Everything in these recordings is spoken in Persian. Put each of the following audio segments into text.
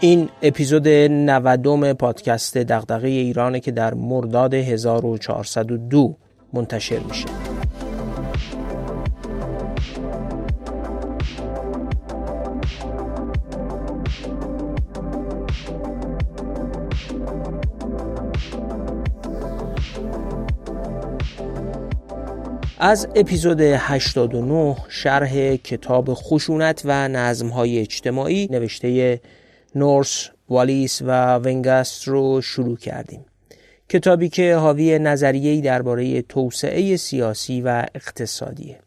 این اپیزود 90 پادکست دغدغه ایرانه که در مرداد 1402 منتشر میشه. از اپیزود 89 شرح کتاب خشونت و نظمهای اجتماعی نوشته نورس، والیس و ونگست رو شروع کردیم. کتابی که حاوی نظریه‌ای درباره توسعه سیاسی و اقتصادیه.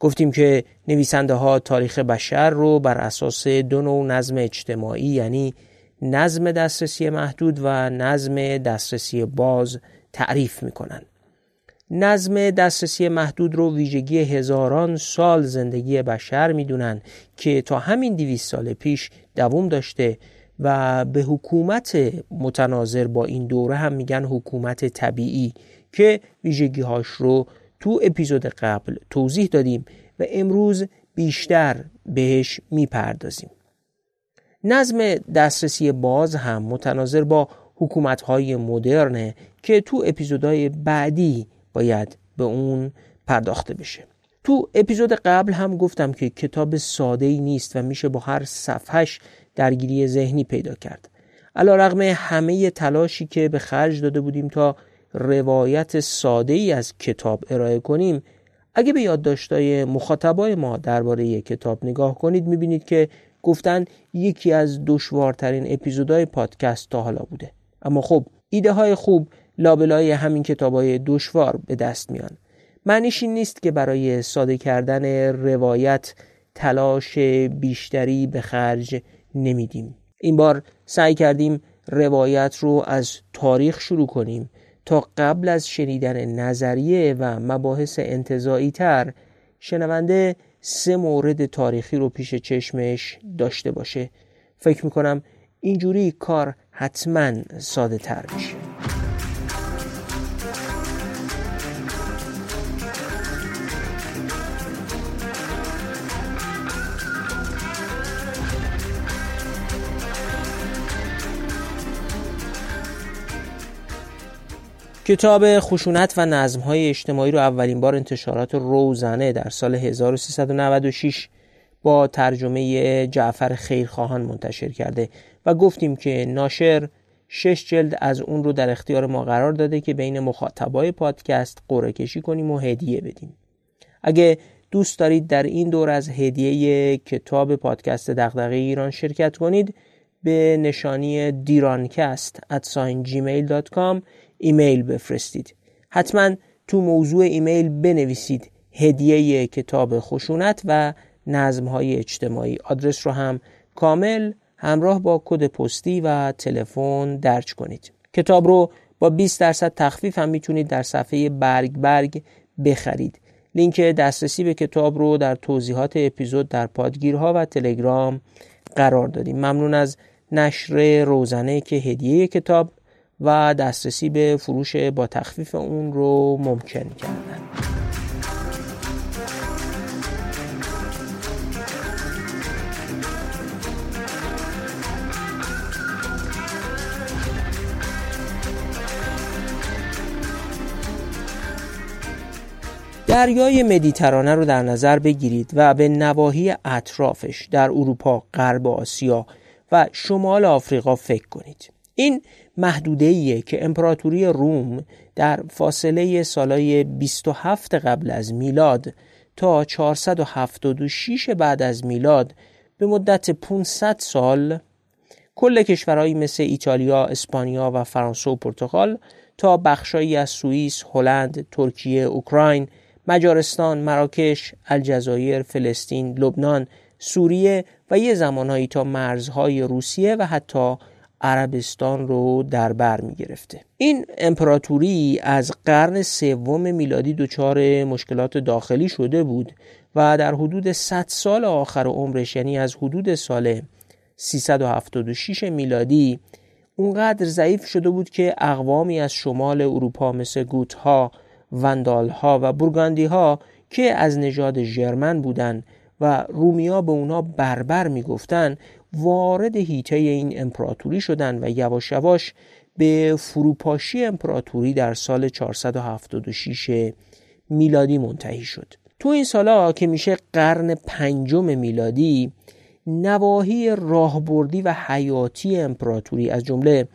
گفتیم که نویسنده ها تاریخ بشر رو بر اساس دو نوع نظم اجتماعی یعنی نظم دسترسی محدود و نظم دسترسی باز تعریف می‌کنن. نظم دسترسی محدود رو ویژگی هزاران سال زندگی بشر می‌دونن که تا همین دویست سال پیش دوام داشته و به حکومت متناظر با این دوره هم میگن حکومت طبیعی که ویژگی هاش رو تو اپیزود قبل توضیح دادیم و امروز بیشتر بهش می‌پردازیم. نظم دسترسی باز هم متناظر با حکومت های مدرنه که تو اپیزودهای بعدی باید به اون پرداخته بشه. تو اپیزود قبل هم گفتم که کتاب ساده ای نیست و میشه با هر صفحش درگیری ذهنی پیدا کرد. علا رغم همه تلاشی که به خرج داده بودیم تا روایت ساده ای از کتاب ارائه کنیم اگه به یادداشت‌های مخاطبای ما درباره کتاب نگاه کنید می‌بینید که گفتن یکی از دشوارترین اپیزودهای پادکست تا حالا بوده. اما خب ایده های خوب لابلای همین کتاب های دشوار به دست میان. معنیش این نیست که برای ساده کردن روایت تلاش بیشتری به خرج نمیدیم. این بار سعی کردیم روایت رو از تاریخ شروع کنیم تا قبل از شنیدن نظریه و مباحث انتظایی تر شنونده سه مورد تاریخی رو پیش چشمش داشته باشه. فکر می‌کنم اینجوری کار حتما ساده تر میشه. کتاب خشونت و نظمهای اجتماعی رو اولین بار انتشارات روزنه در سال 1396 با ترجمه جعفر خیرخواهان منتشر کرده و گفتیم که ناشر شش جلد از اون رو در اختیار ما قرار داده که بین مخاطبای پادکست قرعه کشی کنیم و هدیه بدیم. اگه دوست دارید در این دور از هدیه کتاب پادکست دغدغه ایران شرکت کنید به نشانی دیرانکست at ایمیل بفرستید. حتما تو موضوع ایمیل بنویسید هدیه کتاب خشونت و نظم های اجتماعی. آدرس رو هم کامل همراه با کد پستی و تلفن درج کنید. کتاب رو با 20 درصد تخفیف هم می‌تونید در صفحه برگ برگ بخرید. لینک دسترسی به کتاب رو در توضیحات اپیزود در پادگیرها و تلگرام قرار دادیم. ممنون از نشر روزنه که هدیه کتاب و دسترسی به فروش با تخفیف اون رو ممکن کردن دریای مدیترانه رو در نظر بگیرید و به نواحی اطرافش در اروپا، غرب آسیا و شمال آفریقا فکر کنید. این محدوده که امپراتوری روم در فاصله سالهای 27 قبل از میلاد تا 476 بعد از میلاد به مدت 500 سال کل کشورهایی مثل ایتالیا، اسپانیا و فرانسه و پرتغال تا بخشایی از سوئیس، هلند، ترکیه، اوکراین، مجارستان، مراکش، الجزایر، فلسطین، لبنان، سوریه و یه زمانهایی تا مرزهای روسیه و حتی عربستان رو در بر می گرفته این امپراتوری از قرن سوم میلادی دچار مشکلات داخلی شده بود و در حدود 100 سال آخر عمرش یعنی از حدود سال 376 میلادی اونقدر ضعیف شده بود که اقوامی از شمال اروپا مثل گوتها، وندالها و بورگاندیها که از نژاد ژرمن بودند و رومیا به اونا بربر می‌گفتن وارد هیته این امپراتوری شدند و یواش یواش به فروپاشی امپراتوری در سال 476 میلادی منتهی شد تو این سالا که میشه قرن پنجم میلادی نواحی راهبردی و حیاتی امپراتوری از جمله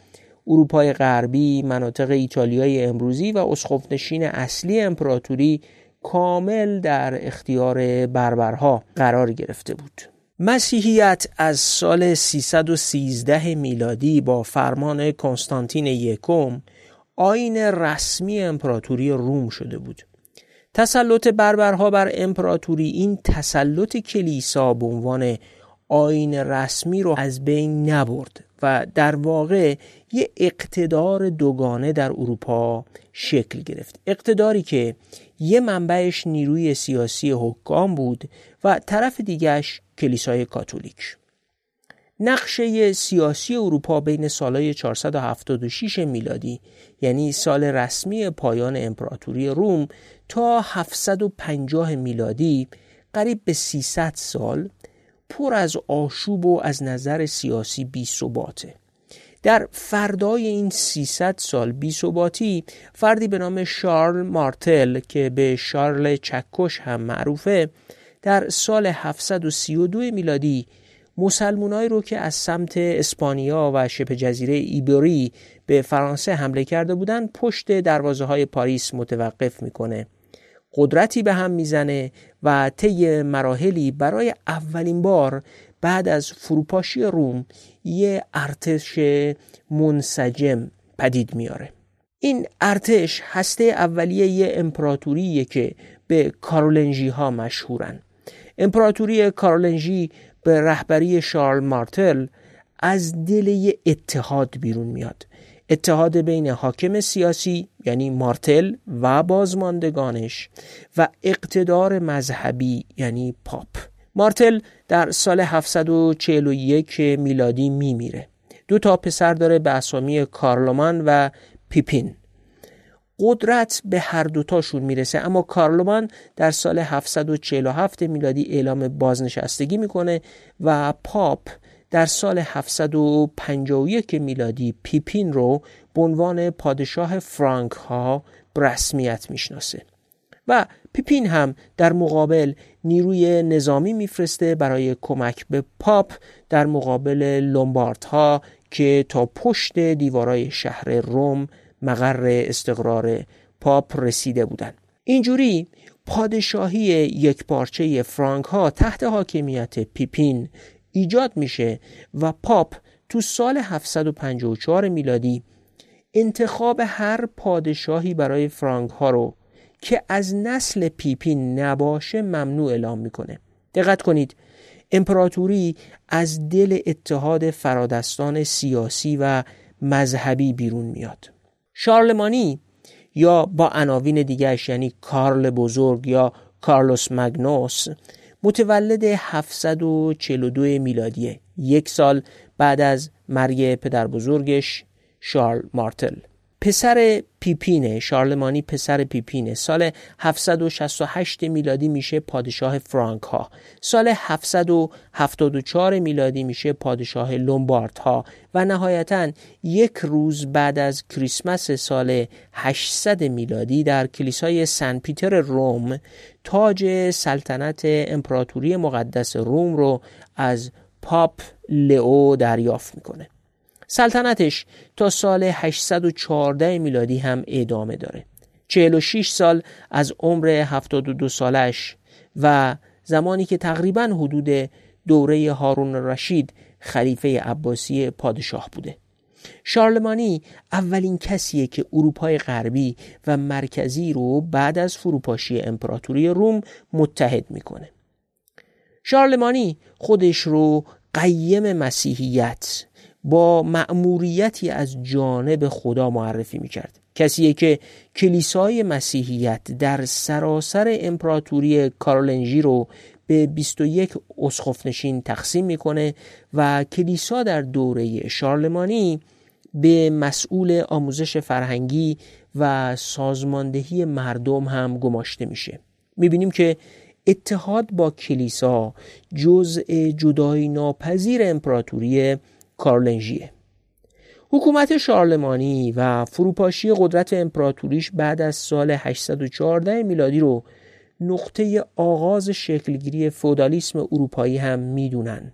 اروپای غربی، مناطق ایتالیای امروزی و اسخفنشین اصلی امپراتوری کامل در اختیار بربرها قرار گرفته بود. مسیحیت از سال 313 میلادی با فرمان کنستانتین یکم آین رسمی امپراتوری روم شده بود. تسلط بربرها بر امپراتوری این تسلط کلیسا به عنوان آین رسمی رو از بین نبرد و در واقع یه اقتدار دوگانه در اروپا شکل گرفت. اقتداری که یه منبعش نیروی سیاسی حکام بود و طرف دیگهش کلیسای کاتولیک. نقشه سیاسی اروپا بین سالهای 476 میلادی یعنی سال رسمی پایان امپراتوری روم تا 750 میلادی قریب به 300 سال پر از آشوب و از نظر سیاسی بی ثباته. در فردای این 300 سال بی ثباتی فردی به نام شارل مارتل که به شارل چکش هم معروفه در سال 732 میلادی مسلمونایی رو که از سمت اسپانیا و شبه جزیره ایبری به فرانسه حمله کرده بودند پشت دروازه های پاریس متوقف می‌کنه. قدرتی به هم می‌زنه و طی مراحلی برای اولین بار بعد از فروپاشی روم یه ارتش منسجم پدید میاره. این ارتش هسته اولیه یه امپراتوریه که به کارولنژی ها مشهورن. امپراتوری کارولنژی به رهبری شارل مارتل از دل اتحاد بیرون میاد. اتحاد بین حاکم سیاسی یعنی مارتل و بازماندگانش و اقتدار مذهبی یعنی پاپ. مارتل در سال 741 میلادی میمیره. دو تا پسر داره به اسامی کارلومان و پیپین. قدرت به هر دوتاشون می‌رسه اما کارلومان در سال 747 میلادی اعلام بازنشستگی می‌کنه و پاپ در سال 751 میلادی پیپین رو به عنوان پادشاه فرانک ها رسمیت می‌شناسه و پیپین هم در مقابل نیروی نظامی میفرسته برای کمک به پاپ در مقابل لومبارد ها که تا پشت دیوارای شهر روم مقر استقرار پاپ رسیده بودند. اینجوری پادشاهی یک پارچه فرانک ها تحت حاکمیت پیپین ایجاد میشه و پاپ تو سال 754 میلادی انتخاب هر پادشاهی برای فرانک ها رو که از نسل پیپین نباشه ممنوع اعلام می‌کنه. دقت کنید امپراتوری از دل اتحاد فرادستان سیاسی و مذهبی بیرون میاد. شارلمانی یا با عناوین دیگرش یعنی کارل بزرگ یا کارلوس مگنوس متولد 742 میلادیه یک سال بعد از مرگ پدر بزرگش شارل مارتل. پسر پیپینه شارلمانی پسر پیپینه. سال 768 میلادی میشه پادشاه فرانک ها سال 774 میلادی میشه پادشاه لومبارد ها و نهایتا یک روز بعد از کریسمس سال 800 میلادی در کلیسای سن پیتر روم تاج سلطنت امپراتوری مقدس روم رو از پاپ لئو دریافت می‌کنه. سلطنتش تا سال 814 میلادی هم ادامه داره. 46 سال از عمر 72 سالش و زمانی که تقریبا حدود دوره هارون رشید خلیفه عباسی پادشاه بوده. شارلمانی اولین کسیه که اروپای غربی و مرکزی رو بعد از فروپاشی امپراتوری روم متحد می‌کنه. شارلمانی خودش رو قیم مسیحیت با مأموریتی از جانب خدا معرفی می‌کرد. کسیه که کلیسای مسیحیت در سراسر امپراتوری کارولنژی رو به 21 اسخفنشین تقسیم می‌کنه و کلیسا در دوره شارلمانی به مسئول آموزش فرهنگی و سازماندهی مردم هم گماشته میشه. می‌بینیم که اتحاد با کلیسا جزء جدایی ناپذیر امپراتوری کارلنژیه. حکومت شارلمانی و فروپاشی قدرت امپراتوریش بعد از سال 814 میلادی رو نقطه آغاز شکلگیری فودالیسم اروپایی هم می‌دونن.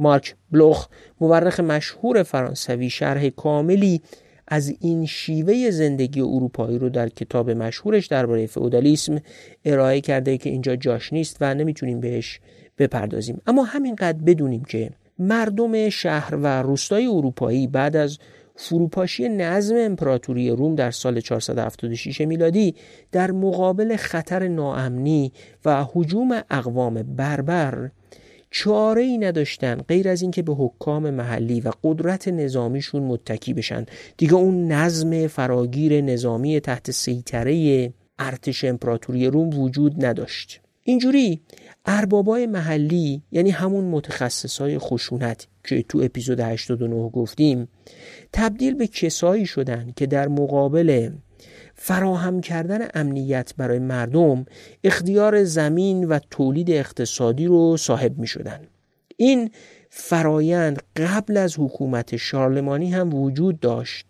مارک بلوخ مورخ مشهور فرانسوی شرح کاملی از این شیوه زندگی اروپایی رو در کتاب مشهورش درباره فئودالیسم ارائه کرده که اینجا جاش نیست و نمی‌تونیم بهش بپردازیم. اما همینقدر بدونیم که مردم شهر و روستای اروپایی بعد از فروپاشی نظم امپراتوری روم در سال 476 میلادی در مقابل خطر ناامنی و حجوم اقوام بربر چاره ای نداشتن غیر از اینکه به حکام محلی و قدرت نظامیشون متکی بشن دیگه اون نظم فراگیر نظامی تحت سیطره ارتش امپراتوری روم وجود نداشت. اینجوری اربابای محلی یعنی همون متخصصای خشونت که تو اپیزود 89 گفتیم تبدیل به کسایی شدن که در مقابل فراهم کردن امنیت برای مردم اختیار زمین و تولید اقتصادی رو صاحب می شدن. این فرایند قبل از حکومت شارلمانی هم وجود داشت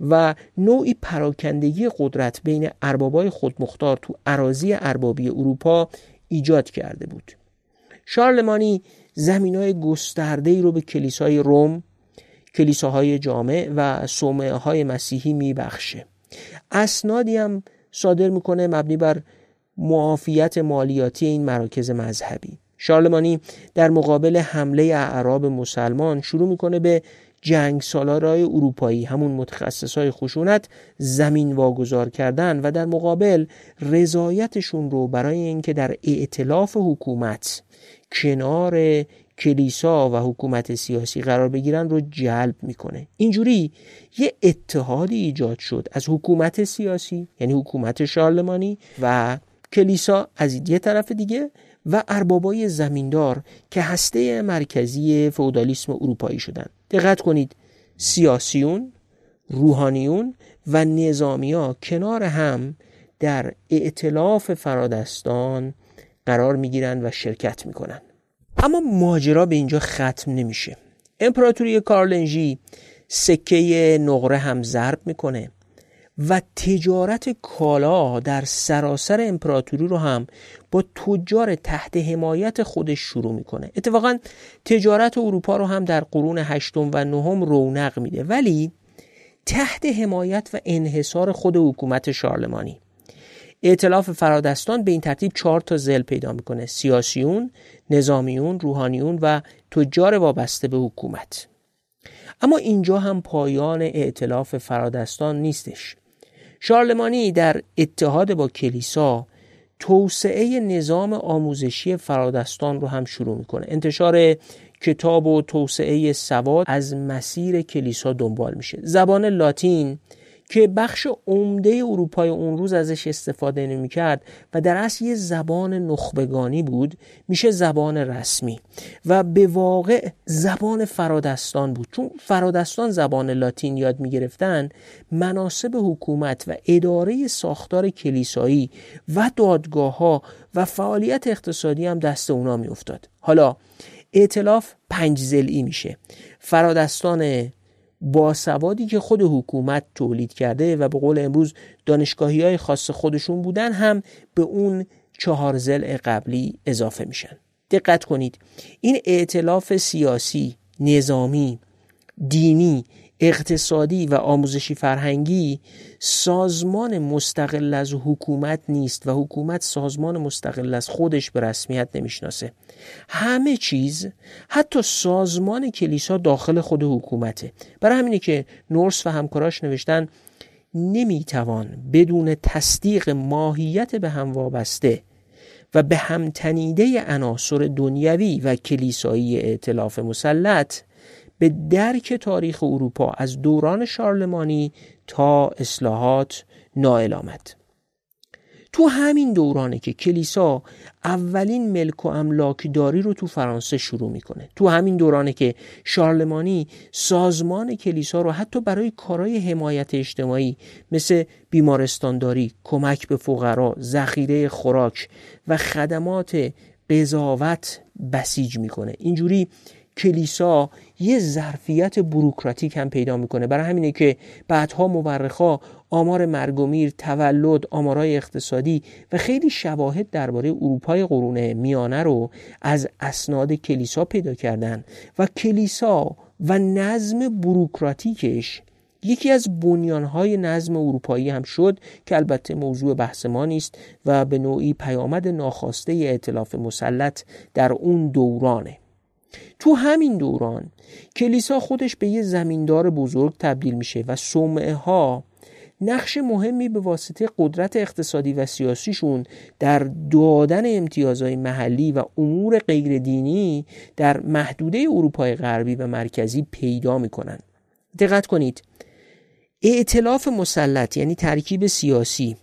و نوعی پراکندگی قدرت بین اربابای خودمختار تو عراضی اربابی اروپا ایجاد کرده بود. شارلمانی زمین های گسترده ای رو به کلیسای روم کلیساهای جامع و صومعه های مسیحی میبخشه. اسنادی هم صادر می‌کنه مبنی بر معافیت مالیاتی این مراکز مذهبی. شارلمانی در مقابل حمله اعراب مسلمان شروع می‌کنه به جنگ سالارای اروپایی همون متخصص های خشونت زمین واگذار کردن و در مقابل رضایتشون رو برای اینکه در ائتلاف حکومت کنار کلیسا و حکومت سیاسی قرار بگیرن رو جلب می‌کنه. اینجوری یه اتحادی ایجاد شد از حکومت سیاسی یعنی حکومت شارلمانی و کلیسا از یه طرف دیگه و اربابای زمیندار که هسته مرکزی فودالیسم اروپایی شدند دقت کنید. سیاسیون روحانیون و نظامیا کنار هم در ائتلاف فرادستان قرار می‌گیرند و شرکت می‌کنند اما ماجرا به اینجا ختم نمیشه. امپراتوری کارلنژی سکه نقره هم ضرب می‌کنه. و تجارت کالا در سراسر امپراتوری رو هم با تجار تحت حمایت خودش شروع می‌کنه. اتفاقا تجارت اروپا رو هم در قرون هشتم و نهم رونق میده. ولی تحت حمایت و انحصار خود حکومت شارلمانی. ائتلاف فرادستان به این ترتیب چهار تا زل پیدا می‌کنه. سیاسیون، نظامیون، روحانیون و تجار وابسته به حکومت. اما اینجا هم پایان ائتلاف فرادستان نیستش. شارلمانی در اتحاد با کلیسا توسعه نظام آموزشی فرادستان رو هم شروع می‌کنه. انتشار کتاب و توسعه سواد از مسیر کلیسا دنبال میشه. زبان لاتین که بخش عمده اروپای اون روز ازش استفاده نمی‌کرد و در اصل یه زبان نخبگانی بود میشه زبان رسمی. و به واقع زبان فرادستان بود. چون فرادستان زبان لاتین یاد می‌گرفتن مناسب حکومت و اداره ساختار کلیسایی و دادگاه ها و فعالیت اقتصادی هم دست اونا میافتاد. حالا ائتلاف پنج زلی میشه. فرادستان با سوادی که خود حکومت تولید کرده و به قول امروز دانشگاهی های خاص خودشون بودن هم به اون چهار زل قبلی اضافه میشن. دقت کنید این ائتلاف سیاسی نظامی دینی اقتصادی و آموزشی فرهنگی سازمان مستقل از حکومت نیست و حکومت سازمان مستقل از خودش به رسمیت نمی‌شناسه. همه چیز حتی سازمان کلیسا داخل خود حکومته. برای همینه که نورس و همکاراش نوشتن نمی‌توان بدون تصدیق ماهیت به هم وابسته و به هم تنیده عناصر دنیوی و کلیسایی ائتلاف مسلط به درک تاریخ اروپا از دوران شارلمانی تا اصلاحات نائل آمد. تو همین دورانه که کلیسا اولین ملک و املاکداری رو تو فرانسه شروع می‌کنه. تو همین دورانه که شارلمانی سازمان کلیسا رو حتی برای کارهای حمایت اجتماعی مثل بیمارستانداری، کمک به فقرا، ذخیره خوراک و خدمات قضاوت بسیج می‌کنه. اینجوری کلیسا یه ظرفیت بروکراتیک هم پیدا می‌کنه. برای همینه که بعدها مورخا آمار مرگ و میر تولد آمارای اقتصادی و خیلی شواهد درباره اروپای قرون میانه رو از اسناد کلیسا پیدا کردن و کلیسا و نظم بروکراتیکش یکی از بنیانهای نظم اروپایی هم شد که البته موضوع بحث ما نیست و به نوعی پیامد ناخواسته ائتلاف مسلط در اون دورانه. تو همین دوران کلیسا خودش به یه زمیندار بزرگ تبدیل میشه و سومعه ها نقش مهمی به واسطه قدرت اقتصادی و سیاسیشون در دادن امتیازهای محلی و امور غیر دینی در محدوده اروپای غربی و مرکزی پیدا می‌کنن. دقت کنید. ائتلاف مسلط یعنی ترکیب سیاسی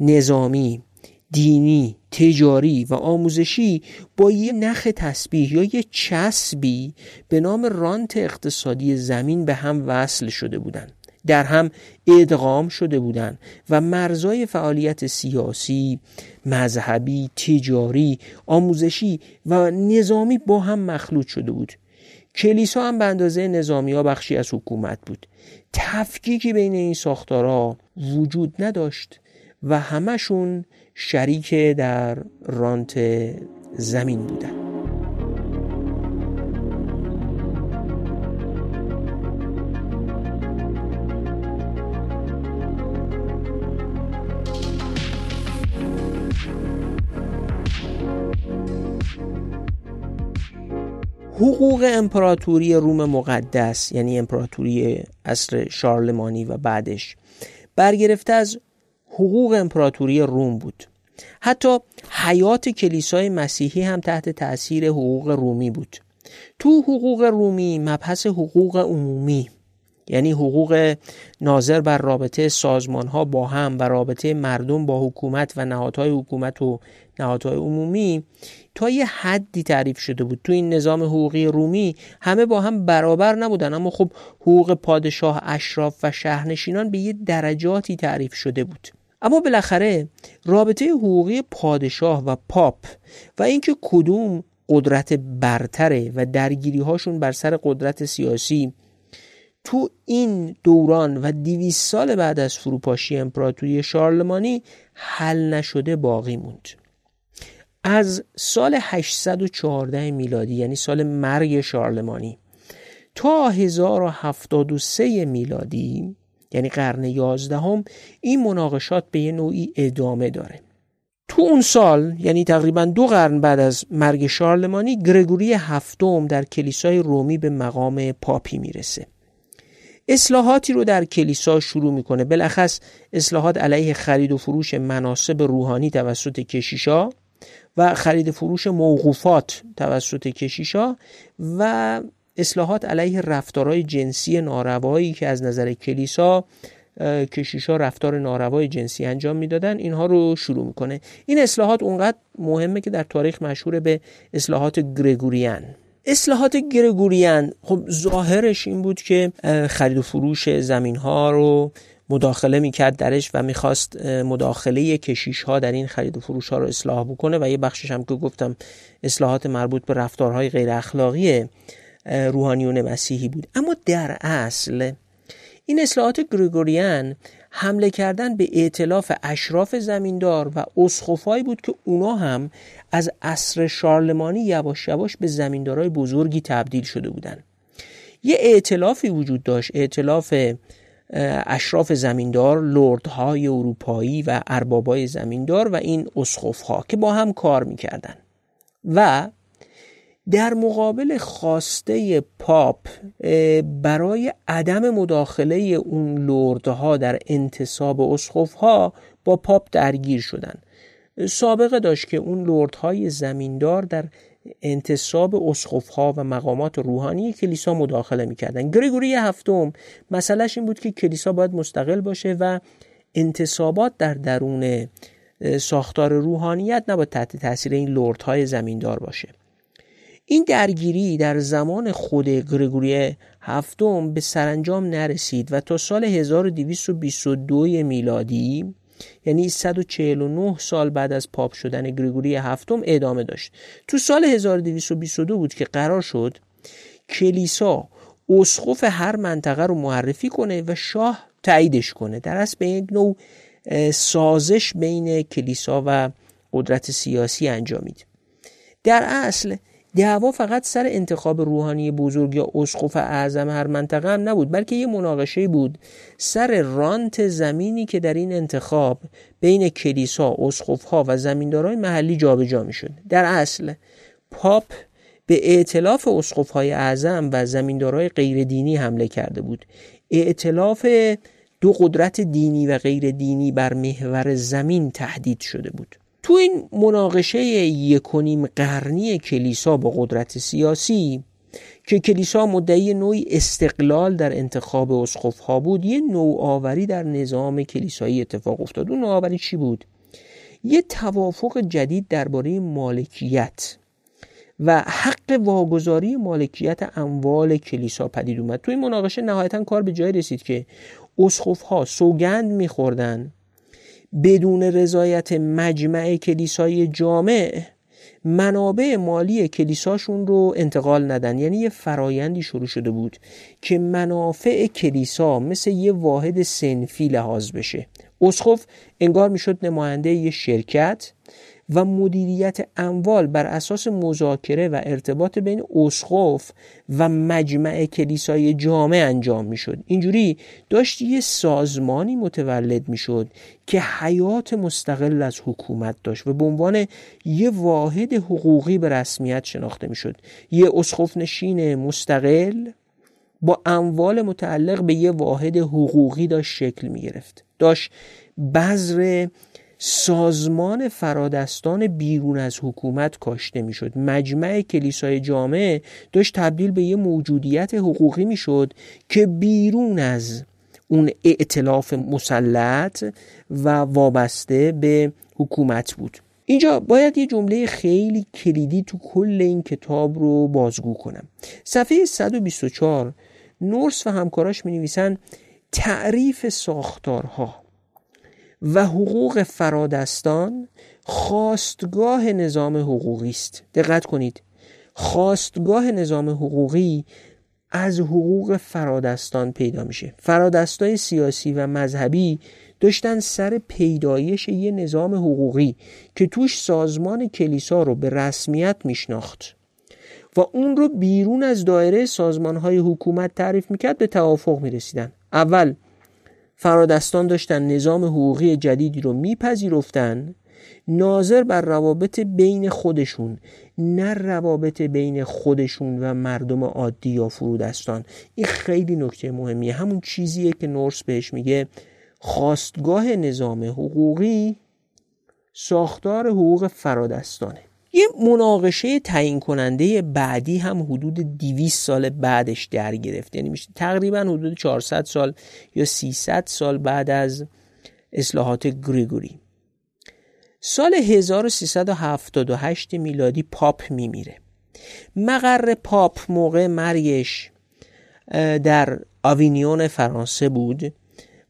نظامی دینی تجاری و آموزشی با یه نخ تسبیح یا یه چسبی به نام رانت اقتصادی زمین به هم وصل شده بودند در هم ادغام شده بودند و مرزای فعالیت سیاسی، مذهبی، تجاری، آموزشی و نظامی با هم مخلوط شده بود. کلیسا هم به اندازه نظامی ها بخشی از حکومت بود. تفکیکی بین این ساختارها وجود نداشت و همشون شریک در رانت زمین بودن. حقوق امپراتوری روم مقدس یعنی امپراتوری اصر شارلمانی و بعدش برگرفته از حقوق امپراتوری روم بود. حتی حیات کلیسای مسیحی هم تحت تأثیر حقوق رومی بود. تو حقوق رومی مبحث حقوق عمومی یعنی حقوق ناظر بر رابطه سازمان ها با هم و رابطه مردم با حکومت و نهادهای حکومت و نهادهای عمومی تا یه حدی تعریف شده بود. تو این نظام حقوقی رومی همه با هم برابر نبودن اما خب حقوق پادشاه اشراف و شهرنشینان به یه درجاتی تعریف شده بود. اما بالاخره رابطه حقوقی پادشاه و پاپ و اینکه کدوم قدرت برتره و درگیری هاشون بر سر قدرت سیاسی تو این دوران و دیویس سال بعد از فروپاشی امپراتوری شارلمانی حل نشده باقی موند. از سال 814 میلادی یعنی سال مرگ شارلمانی تا 1073 میلادی یعنی قرن یازدهم این مناقشات به یه نوعی ادامه داره. تو اون سال یعنی تقریبا دو قرن بعد از مرگ شارلمانی گرگوری هفتم در کلیسای رومی به مقام پاپی می‌رسه. اصلاحاتی رو در کلیسا شروع می‌کنه. بالاخص اصلاحات علیه خرید و فروش مناسب روحانی توسط کشیشا و خرید فروش موقوفات توسط کشیشا و اصلاحات علیه رفتارهای جنسی ناروایی که از نظر کلیسا کشیشا رفتار ناروای جنسی انجام می‌دادن اینها رو شروع می‌کنه. این اصلاحات اونقدر مهمه که در تاریخ مشهور به اصلاحات گرگوریان. اصلاحات گرگوریان خب ظاهرش این بود که خرید و فروش زمین ها رو مداخله می‌کرد درش و می‌خواست مداخله کشیش ها در این خرید و فروش ها رو اصلاح بکنه و یه بخشش هم که گفتم اصلاحات مربوط به رفتارهای غیر اخلاقی روحانیون مسیحی بود اما در اصل این اصلاحات گریگوریان حمله کردن به ائتلاف اشراف زمیندار و اسخفایی بود که اونا هم از عصر شارلمانی یواش یواش به زمیندارای بزرگی تبدیل شده بودند. یه ائتلافی وجود داشت ائتلاف اشراف زمیندار لردهای اروپایی و اربابای زمیندار و این اسخفها که با هم کار می‌کردن و در مقابل خواسته پاپ برای عدم مداخله اون لردها در انتصاب اسخفها با پاپ درگیر شدن. سابقه داشت که اون لردهای زمیندار در انتصاب اسخفها و مقامات روحانی کلیسا مداخله می‌کردن. گریگوری هفتم مسئلهش این بود که کلیسا باید مستقل باشه و انتصابات در درون ساختار روحانیت نباید تحت تاثیر این لردهای زمیندار باشه. این درگیری در زمان خود گرگوری هفتم به سرانجام نرسید و تا سال 1222 میلادی یعنی 149 سال بعد از پاپ شدن گریگوری هفتم ادامه داشت. تو سال 1222 بود که قرار شد کلیسا اسقف هر منطقه رو معرفی کنه و شاه تاییدش کنه. در اصل به یک نوع سازش بین کلیسا و قدرت سیاسی انجامید. در اصل دعوا فقط سر انتخاب روحانی بزرگ یا اسقف اعظم هر منطقه هم نبود بلکه یه مناقشه بود سر رانت زمینی که در این انتخاب بین کلیسا، اسقفها و زمیندارای محلی جابجا می‌شد. در اصل پاپ به ائتلاف اسقفهای اعظم و زمیندارای غیر دینی حمله کرده بود. ائتلاف دو قدرت دینی و غیر دینی بر محور زمین تهدید شده بود. تو این مناقشه یکونیم قرنی کلیسا با قدرت سیاسی که کلیسا مدعی نوعی استقلال در انتخاب اسقف ها بود یه نوآوری در نظام کلیسایی اتفاق افتاد. اون نوآوری چی بود؟ یه توافق جدید درباره مالکیت و حق واگذاری مالکیت اموال کلیسا پدید اومد. تو این مناقشه نهایتا کار به جای رسید که اسقف ها سوگند میخوردن بدون رضایت مجمع کلیسای جامع منابع مالی کلیساشون رو انتقال ندن. یعنی یه فرایندی شروع شده بود که منافع کلیسا مثل یه واحد سنفی لحاظ بشه. اسخف انگار می‌شد نماینده یه شرکت. و مدیریت اموال بر اساس مذاکره و ارتباط بین اسقف و مجمع کلیسای جامع انجام می‌شد. اینجوری داشت یه سازمانی متولد می‌شد که حیات مستقل از حکومت داشت و به عنوان یه واحد حقوقی به رسمیت شناخته می‌شد. یه اسقف نشین مستقل با اموال متعلق به یه واحد حقوقی داشت شکل می گرفت داشت بذر سازمان فرادستان بیرون از حکومت کاشته می‌شد. مجمع کلیسای جامعه داشت تبدیل به یه موجودیت حقوقی می‌شد که بیرون از اون ائتلاف مسلط و وابسته به حکومت بود. اینجا باید یه جمله خیلی کلیدی تو کل این کتاب رو بازگو کنم. صفحه 124 نورس و همکاراش می نویسن تعریف ساختارها. و حقوق فرادستان خواستگاه نظام حقوقی است. دقت کنید. خواستگاه نظام حقوقی از حقوق فرادستان پیدا میشه. فرادستای سیاسی و مذهبی داشتن سر پیدایش یه نظام حقوقی که توش سازمان کلیسا رو به رسمیت میشناخت و اون رو بیرون از دایره سازمانهای حکومت تعریف می‌کرد به توافق می‌رسیدن. اول فرادستان داشتن نظام حقوقی جدیدی رو میپذیرفتن ناظر بر روابط بین خودشون نه روابط بین خودشون و مردم عادی یا فرودستان. این خیلی نکته مهمیه. همون چیزیه که نورس بهش میگه خواستگاه نظام حقوقی ساختار حقوق فرادستانه. یه مناقشه تعیین کننده بعدی هم حدود 200 سال بعدش در گرفت. یعنی میشه تقریبا حدود 400 سال یا 300 سال بعد از اصلاحات گریگوری. سال 1378 میلادی پاپ میمیره. مقر پاپ موقع مرگش در آوینیون فرانسه بود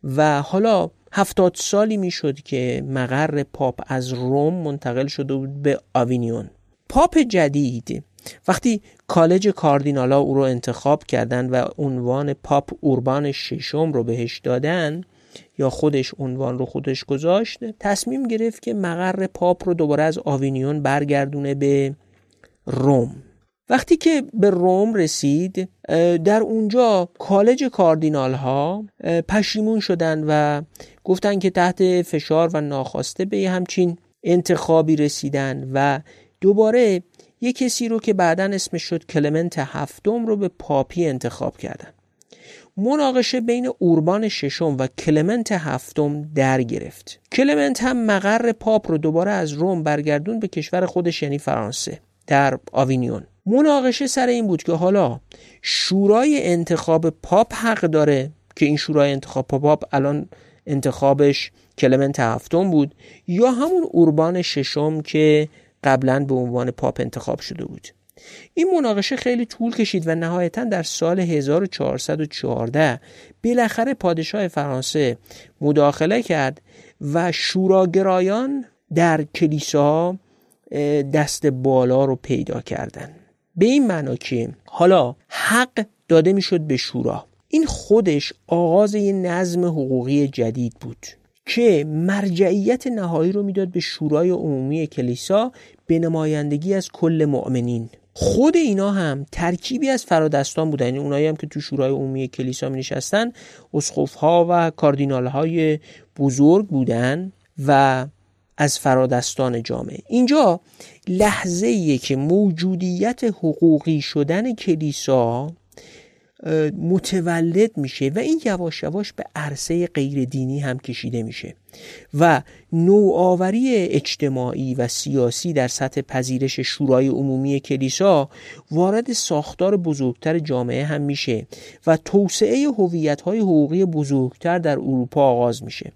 و حالا هفتاد سالی می‌شد که مقر پاپ از روم منتقل شده بود به آوینیون. پاپ جدید. وقتی کالج کاردینالا او رو انتخاب کردن و عنوان پاپ اوربان ششم رو بهش دادن یا خودش عنوان رو خودش گذاشت تصمیم گرفت که مقر پاپ رو دوباره از آوینیون برگردونه به روم. وقتی که به روم رسید در اونجا کالج کاردینال ها پشیمون شدن و گفتن که تحت فشار و ناخواسته به همچین انتخابی رسیدن و دوباره یه کسی رو که بعدا اسمش شد کلمنت هفتم رو به پاپی انتخاب کردن. مناقشه بین اوربان ششم و کلمنت هفتم در گرفت. کلمنت هم مقر پاپ رو دوباره از روم برگردوند به کشور خودش یعنی فرانسه در آوینیون. مناقشه سر این بود که حالا شورای انتخاب پاپ حق داره که این شورای انتخاب پاپ الان انتخابش کلمنت هفتم بود یا همون اوربان ششم که قبلا به عنوان پاپ انتخاب شده بود. این مناقشه خیلی طول کشید و نهایتا در سال 1414 بالاخره پادشاه فرانسه مداخله کرد و شوراگرایان در کلیسا دست بالا رو پیدا کردن به این معنا که حالا حق داده می‌شد به شورا. این خودش آغاز یه نظم حقوقی جدید بود که مرجعیت نهایی رو می‌داد به شورای عمومی کلیسا به نمایندگی از کل مؤمنین. خود اینا هم ترکیبی از فرادستان بودن. یعنی اونایی هم که تو شورای عمومی کلیسا می نشستن ها و کاردینال های بزرگ بودن و از فرادستان جامعه. اینجا لحظه که موجودیت حقوقی شدن کلیسا متولد میشه و این یواش یواش به عرصه غیر دینی هم کشیده میشه و نوآوری اجتماعی و سیاسی در سطح پذیرش شورای عمومی کلیسا وارد ساختار بزرگتر جامعه هم میشه و توسعه هویت های حقوقی بزرگتر در اروپا آغاز میشه.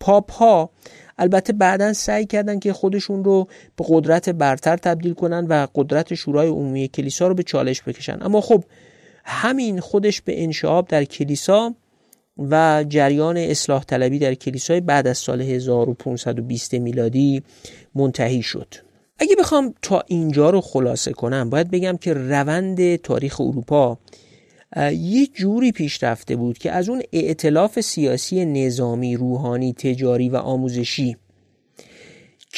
پاپ ها البته بعدا سعی کردن که خودشون رو به قدرت برتر تبدیل کنن و قدرت شورای عمومی کلیسا رو به چالش بکشن. اما خب همین خودش به انشعاب در کلیسا و جریان اصلاح طلبی در کلیسای بعد از سال 1520 میلادی منتهی شد. اگه بخوام تا اینجا رو خلاصه کنم باید بگم که روند تاریخ اروپا یه جوری پیش رفته بود که از اون ائتلاف سیاسی نظامی روحانی تجاری و آموزشی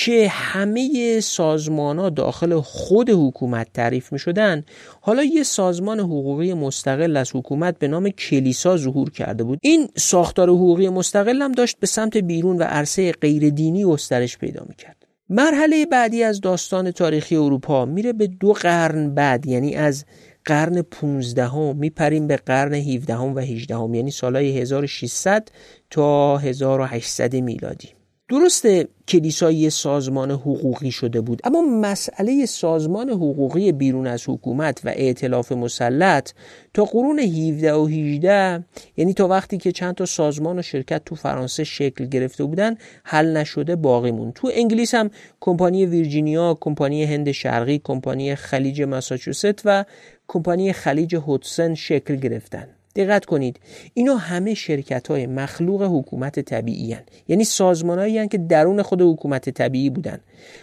که همه سازمان ها داخل خود حکومت تعریف می شدن حالا یه سازمان حقوقی مستقل از حکومت به نام کلیسا ظهور کرده بود. این ساختار حقوقی مستقل هم داشت به سمت بیرون و عرصه غیر دینی گسترش پیدا می کرد مرحله بعدی از داستان تاریخی اروپا میره به دو قرن بعد یعنی از قرن 15 هم میپریم به قرن 17 هم و 18 هم یعنی سالهای 1600 تا 1800 میلادی. درسته کلیسا سازمان حقوقی شده بود اما مسئله سازمان حقوقی بیرون از حکومت و ائتلاف مسلط تا قرون 17 و 18 یعنی تا وقتی که چند تا سازمان و شرکت تو فرانسه شکل گرفته بودن حل نشده باقی مون تو انگلیس هم کمپانی ویرجینیا کمپانی هند شرقی کمپانی خلیج مساچوست و کمپانی خلیج هودسن شکل گرفتن. دقت کنید اینا همه شرکت های مخلوق حکومت طبیعی هن. یعنی سازمان که درون خود حکومت طبیعی بودن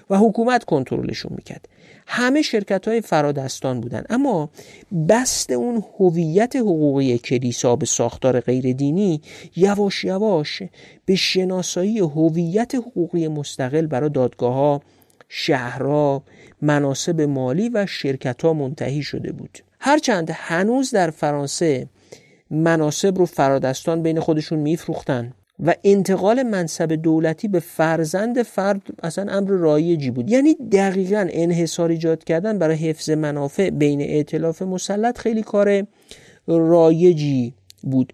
و حکومت کنترلشون می‌کرد. همه شرکت های فرادستان بودن. اما بست اون هویت حقوقی کلیسا به ساختار غیر دینی یواش یواش به شناسایی هویت حقوقی مستقل برای دادگاه ها شهرها مناسب مالی و شرکت ها منتهی شده بود. هرچند هنوز در فرانسه مناسب رو فرادستان بین خودشون میفروختن و انتقال منصب دولتی به فرزند فرد اصلا امر رایجی بود. یعنی دقیقا انحصار ایجاد کردن برای حفظ منافع بین ائتلاف مسلط خیلی کار رایجی بود.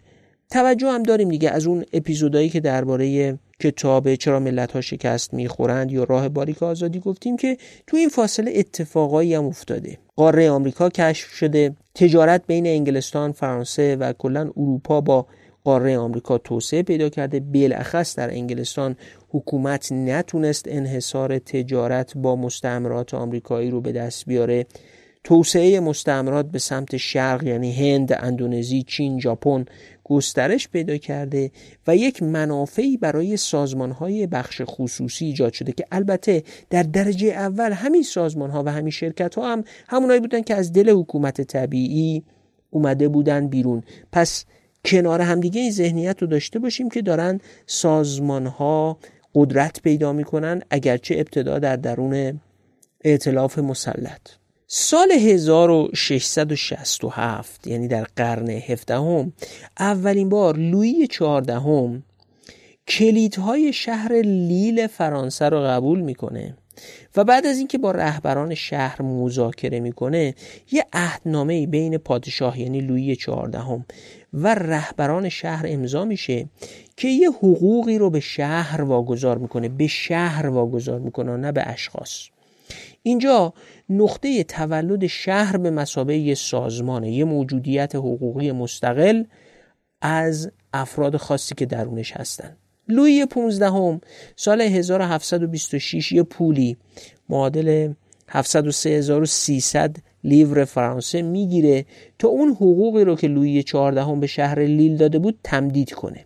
توجه هم داریم دیگه از اون اپیزودایی که درباره کتاب چرا ملت ها شکست می‌خورند یا راه باریک آزادی گفتیم که تو این فاصله اتفاقایی هم افتاده. قاره آمریکا کشف شده تجارت بین انگلستان فرانسه و کلا اروپا با قاره آمریکا توسعه پیدا کرده. بالاخص در انگلستان حکومت نتونست انحصار تجارت با مستعمرات آمریکایی رو به دست بیاره. توسعه مستعمرات به سمت شرق یعنی هند، اندونزی، چین، ژاپن گسترش پیدا کرده و یک منافعی برای سازمانهای بخش خصوصی ایجاد شده که البته در درجه اول همین سازمانها و همین شرکت ها هم همونایی بودن که از دل حکومت طبیعی اومده بودن بیرون. پس کنار همدیگه این ذهنیت رو داشته باشیم که دارن سازمانها قدرت پیدا می‌کنن اگرچه ابتدا در درون ائتلاف مسلط. سال 1667 یعنی در قرن 17 هم اولین بار لویی چهاردهم کلیدهای شهر لیل فرانسه رو قبول می‌کنه و بعد از اینکه با رهبران شهر مذاکره می‌کنه یه عهدنامه بین پادشاه یعنی لویی چهاردهم و رهبران شهر امضا میشه که یه حقوقی رو به شهر واگذار می‌کنه به شهر واگذار می‌کنه نه به اشخاص. اینجا نقطه تولد شهر به مسابقه یه سازمانه یه موجودیت حقوقی مستقل از افراد خاصی که درونش هستن. لویی 15 هم سال 1726 یه پولی معادل 703300 لیور فرانسه می‌گیره تا اون حقوقی رو که لویی 14 هم به شهر لیل داده بود تمدید کنه.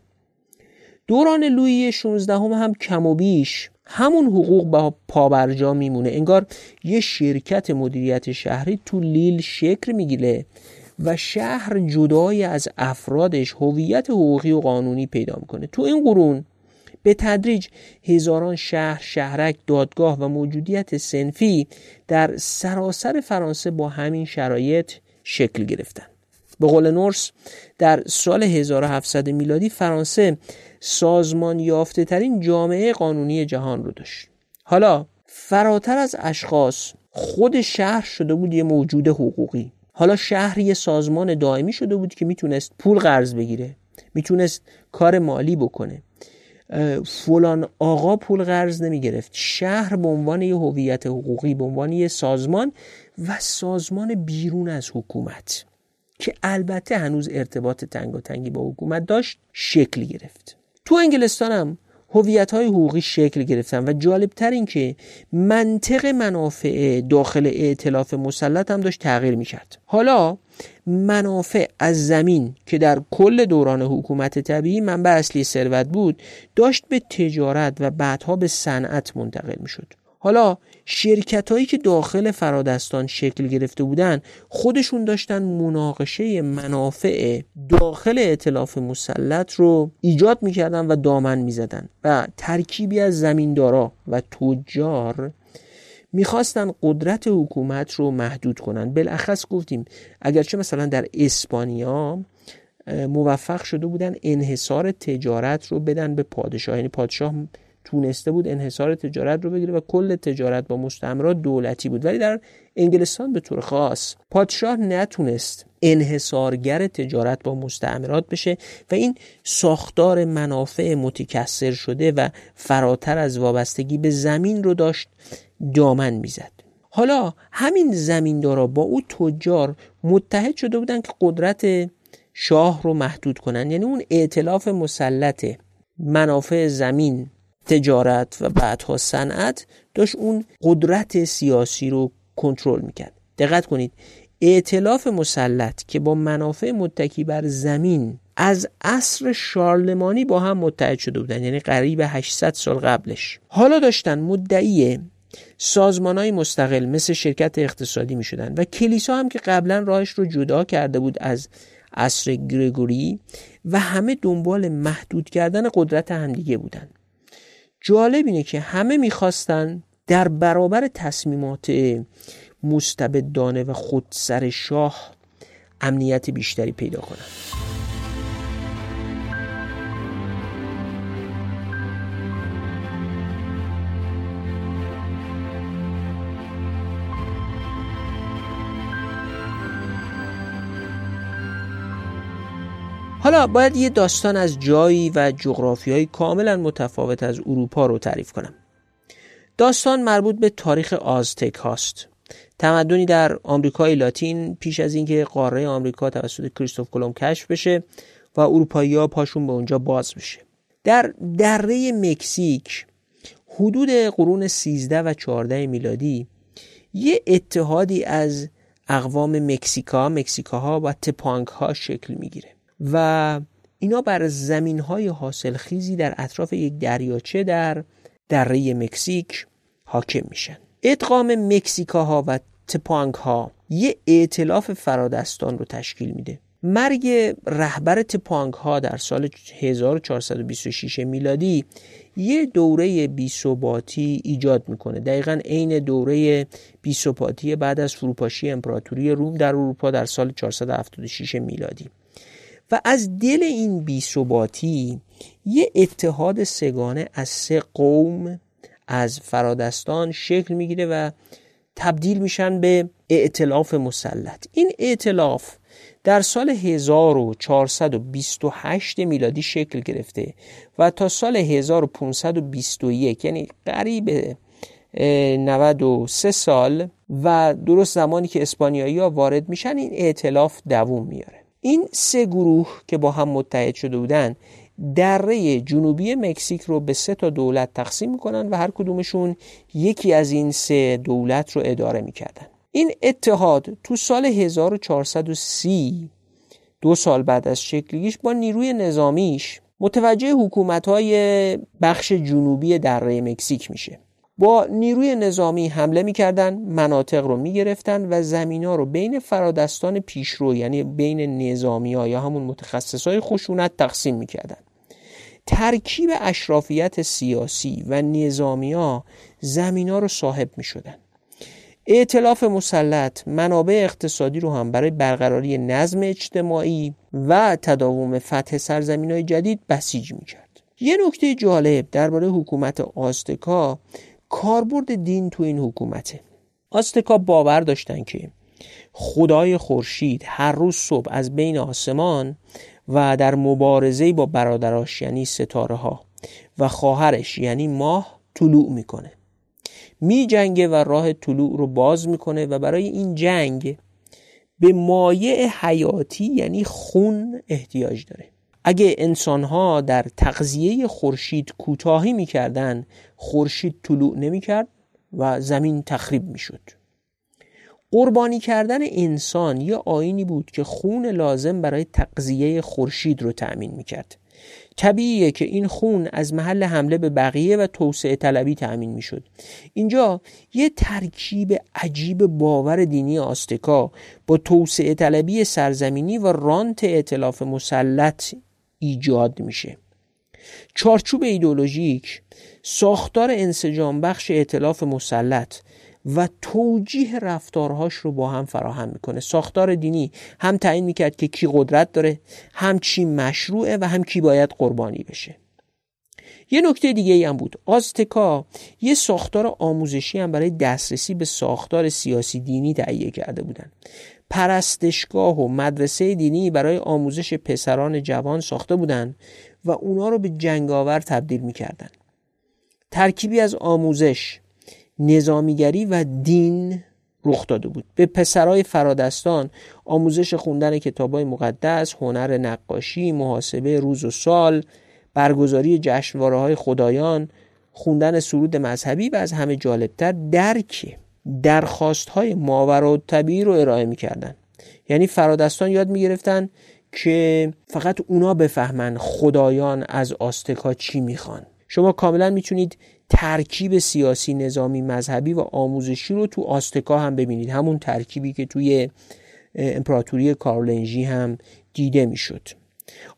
دوران لویی 16 هم, هم کم و بیش همون حقوق با پابرجا میمونه انگار یه شرکت مدیریت شهری تو لیل شکل می‌گیره و شهر جدای از افرادش هویت حقوقی و قانونی پیدا می‌کنه تو این قرون به تدریج هزاران شهر، شهرک، دادگاه و موجودیت سنفی در سراسر فرانسه با همین شرایط شکل گرفتن. به قول نورس در سال 1700 میلادی فرانسه سازمان یافته ترین جامعه قانونی جهان رو داشت. حالا فراتر از اشخاص خود شهر شده بود یه موجود حقوقی. حالا شهر یه سازمان دائمی شده بود که می‌تونست پول قرض بگیره می‌تونست کار مالی بکنه. فلان آقا پول قرض نمی گرفت شهر به عنوان یه هویت حقوقی به عنوان یه سازمان و سازمان بیرون از حکومت. که البته هنوز ارتباط تنگ و تنگی با حکومت داشت شکل گرفت. تو انگلستان هم هویت های حقوقی شکل گرفتن و جالبتر این که منطق منافع داخل ائتلاف مسلط هم داشت تغییر می‌کرد. حالا منافع از زمین که در کل دوران حکومت طبیعی منبع اصلی ثروت بود داشت به تجارت و بعدها به صنعت منتقل می‌شد. حالا شرکت هایی که داخل فرادستان شکل گرفته بودن خودشون داشتن مناقشه منافع داخل اطلاف مسلط رو ایجاد می‌کردن و دامن می‌زدن و ترکیبی از زمیندارا و تجار می‌خواستن قدرت حکومت رو محدود کنن. بالاخص گفتیم اگرچه مثلا در اسپانیا موفق شده بودن انحصار تجارت رو بدن به پادشاه. یعنی پادشاه تونسته بود انحصار تجارت رو بگیره و کل تجارت با مستعمرات دولتی بود. ولی در انگلستان به طور خاص پادشاه نتونست انحصارگر تجارت با مستعمرات بشه و این ساختار منافع متکثر شده و فراتر از وابستگی به زمین رو داشت دامن می‌زد. حالا همین زمیندارا با او تجار متحد شده بودن که قدرت شاه رو محدود کنن. یعنی اون ائتلاف مسلط منافع زمین تجارت و بعدها صنعت داشت اون قدرت سیاسی رو کنترل می‌کرد. دقت کنید ائتلاف مسلط که با منافع متکی بر زمین از عصر شارلمانی با هم متحد شده بودن یعنی قریب 800 سال قبلش. حالا داشتن مدعی سازمان های مستقل مثل شرکت اقتصادی می شدن و کلیسا هم که قبلا راهش رو جدا کرده بود از عصر گرگوری و همه دنبال محدود کردن قدرت همدیگه بودن. جالب اینه که همه می‌خواستن در برابر تصمیمات مستبدانه و خودسر شاه امنیت بیشتری پیدا کنند. حالا باید یه داستان از جایی و جغرافیایی کاملا متفاوت از اروپا رو تعریف کنم. داستان مربوط به تاریخ آزتک هاست. تمدنی در آمریکای لاتین پیش از اینکه قاره آمریکا توسط کریستوف کلم کشف بشه و اروپایی ها پاشون به اونجا باز بشه. در دره مکزیک حدود قرون 13 و 14 میلادی یه اتحادی از اقوام مکسیکا مکسیکاها و تپانک ها شکل می‌گیره. و اینا بر زمین های حاصل خیزی در اطراف یک دریاچه در دره مکزیک حاکم میشن. ادغام مکسیکاها و تپانک ها یه ائتلاف فرادستان رو تشکیل میده. مرگ رهبر تپانک ها در سال 1426 میلادی یه دوره بیثباتی ایجاد می‌کنه. دقیقا عین دوره بیثباتی بعد از فروپاشی امپراتوری روم در اروپا در سال 476 میلادی. و از دل این بیثباتی یه اتحاد سگانه از سه قوم از فرادستان شکل می‌گیره و تبدیل میشن به ائتلاف مسلط. این ائتلاف در سال 1428 میلادی شکل گرفته و تا سال 1521 یعنی قریب 93 سال و درست زمانی که اسپانیایی ها وارد میشن این ائتلاف دووم میاره. این سه گروه که با هم متحد شده بودن دره جنوبی مکزیک رو به سه تا دولت تقسیم می‌کنن و هر کدومشون یکی از این سه دولت رو اداره می‌کردن. این اتحاد تو سال 1430 دو سال بعد از شکلگیش با نیروی نظامیش متوجه حکومت های بخش جنوبی دره مکزیک میشه. با نیروی نظامی حمله می‌کردن مناطق رو می‌گرفتن و زمین ها رو بین فرادستان پیشرو یعنی بین نظامی ها یا همون متخصص های خشونت تقسیم می‌کردن. ترکیب اشرافیت سیاسی و نظامی ها زمین ها رو صاحب می‌شدن. ائتلاف مسلط منابع اقتصادی رو هم برای برقراری نظم اجتماعی و تداوم فتح سرزمین های جدید بسیج می‌کرد. یه نکته جالب درباره حکومت آستکا کاربرد دین تو این حکومته. آستکا باور داشتن که خدای خورشید هر روز صبح از بین آسمان و در مبارزه با برادراش یعنی ستاره ها و خواهرش یعنی ماه طلوع می‌کنه. می جنگه و راه طلوع رو باز می‌کنه و برای این جنگ به مایع حیاتی یعنی خون احتیاج داره. اگه انسان ها در تغذیه خورشید کوتاهی می‌کردن خورشید طلوع نمی‌کرد و زمین تخریب می‌شد. قربانی کردن انسان یه آینی بود که خون لازم برای تغذیه خورشید رو تأمین می‌کرد. طبیعیه که این خون از محل حمله به بقیه و توسعه طلبی تأمین می‌شد. اینجا یه ترکیب عجیب باور دینی آستکا با توسعه طلبی سرزمینی و رانت اعتلاف مسلط ایجاد میشه. چارچوب ایدولوژیک ساختار انسجام بخش اعتلاف مسلط و توجیه رفتارهاش رو با هم فراهم می‌کنه. ساختار دینی هم تعیین می‌کرد که کی قدرت داره هم چی مشروعه و هم کی باید قربانی بشه. یه نکته دیگه ای هم بود. آزتکا یه ساختار آموزشی هم برای دسترسی به ساختار سیاسی دینی تهیه کرده بودن. پرستشگاه و مدرسه دینی برای آموزش پسران جوان ساخته بودند و اونا رو به جنگاور تبدیل می‌کردن ترکیبی از آموزش نظامیگری و دین رخ داده بود. به پسرای فرادستان آموزش خوندن کتابای مقدس هنر نقاشی محاسبه روز و سال برگزاری جشنواره های خدایان خوندن سرود مذهبی و از همه جالبتر درک درخواست های ماورا طبیعی رو ارائه می‌کردن. یعنی فرادستان یاد می‌گرفتن که فقط اونا بفهمن خدایان از آستکا چی می‌خوان. شما کاملا می‌تونید ترکیب سیاسی نظامی مذهبی و آموزشی رو تو آستکا هم ببینید. همون ترکیبی که توی امپراتوری کارلنژی هم دیده می‌شد.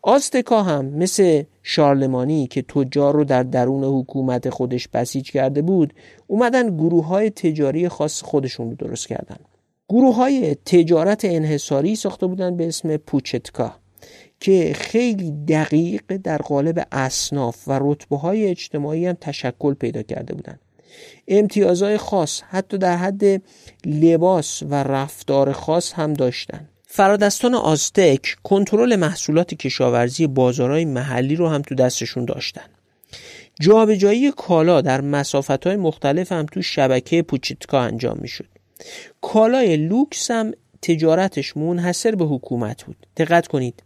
آستکا هم مثل شارلمانی که تجار رو در درون حکومت خودش بسیج کرده بود اومدن گروه های تجاری خاص خودشون رو درست کردن گروه های تجارت انحصاری ساخته بودن به اسم پوچتکا که خیلی دقیق در قالب اصناف و رتبه های اجتماعی هم تشکل پیدا کرده بودند. امتیازهای خاص حتی در حد لباس و رفتار خاص هم داشتن فرادستان آزتک کنترل محصولات کشاورزی بازارهای محلی رو هم تو دستشون داشتن. جابجایی کالا در مسافت های مختلف هم تو شبکه پوچیتکا انجام می‌شد. کالای لوکس هم تجارتش منحصر به حکومت بود. دقت کنید.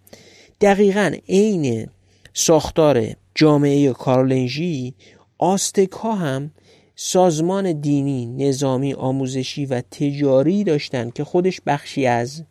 دقیقا عین ساختار جامعه کارولنژی آستک ها هم سازمان دینی، نظامی، آموزشی و تجاری داشتند که خودش بخشی از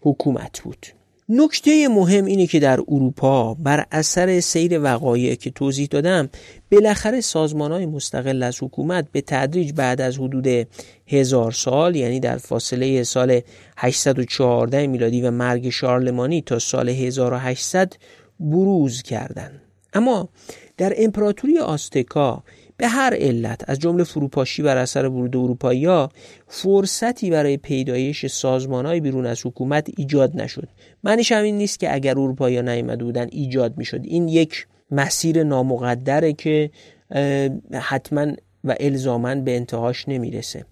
حکومت بود نکته مهم اینه که در اروپا بر اثر سیر وقایع که توضیح دادم بالاخره سازمان های مستقل از حکومت به تدریج بعد از حدود هزار سال یعنی در فاصله سال 814 میلادی و مرگ شارلمانی تا سال 1800 بروز کردند. اما در امپراتوری آستکا به هر علت از جمله فروپاشی بر اثر ورود اروپایی ها فرصتی برای پیدایش سازمان های بیرون از حکومت ایجاد نشد. معنیش همین نیست که اگر اروپایی ها نیامده بودن ایجاد می‌شد. این یک مسیر نامقدره که حتما و الزامن به انتهاش نمی‌رسه.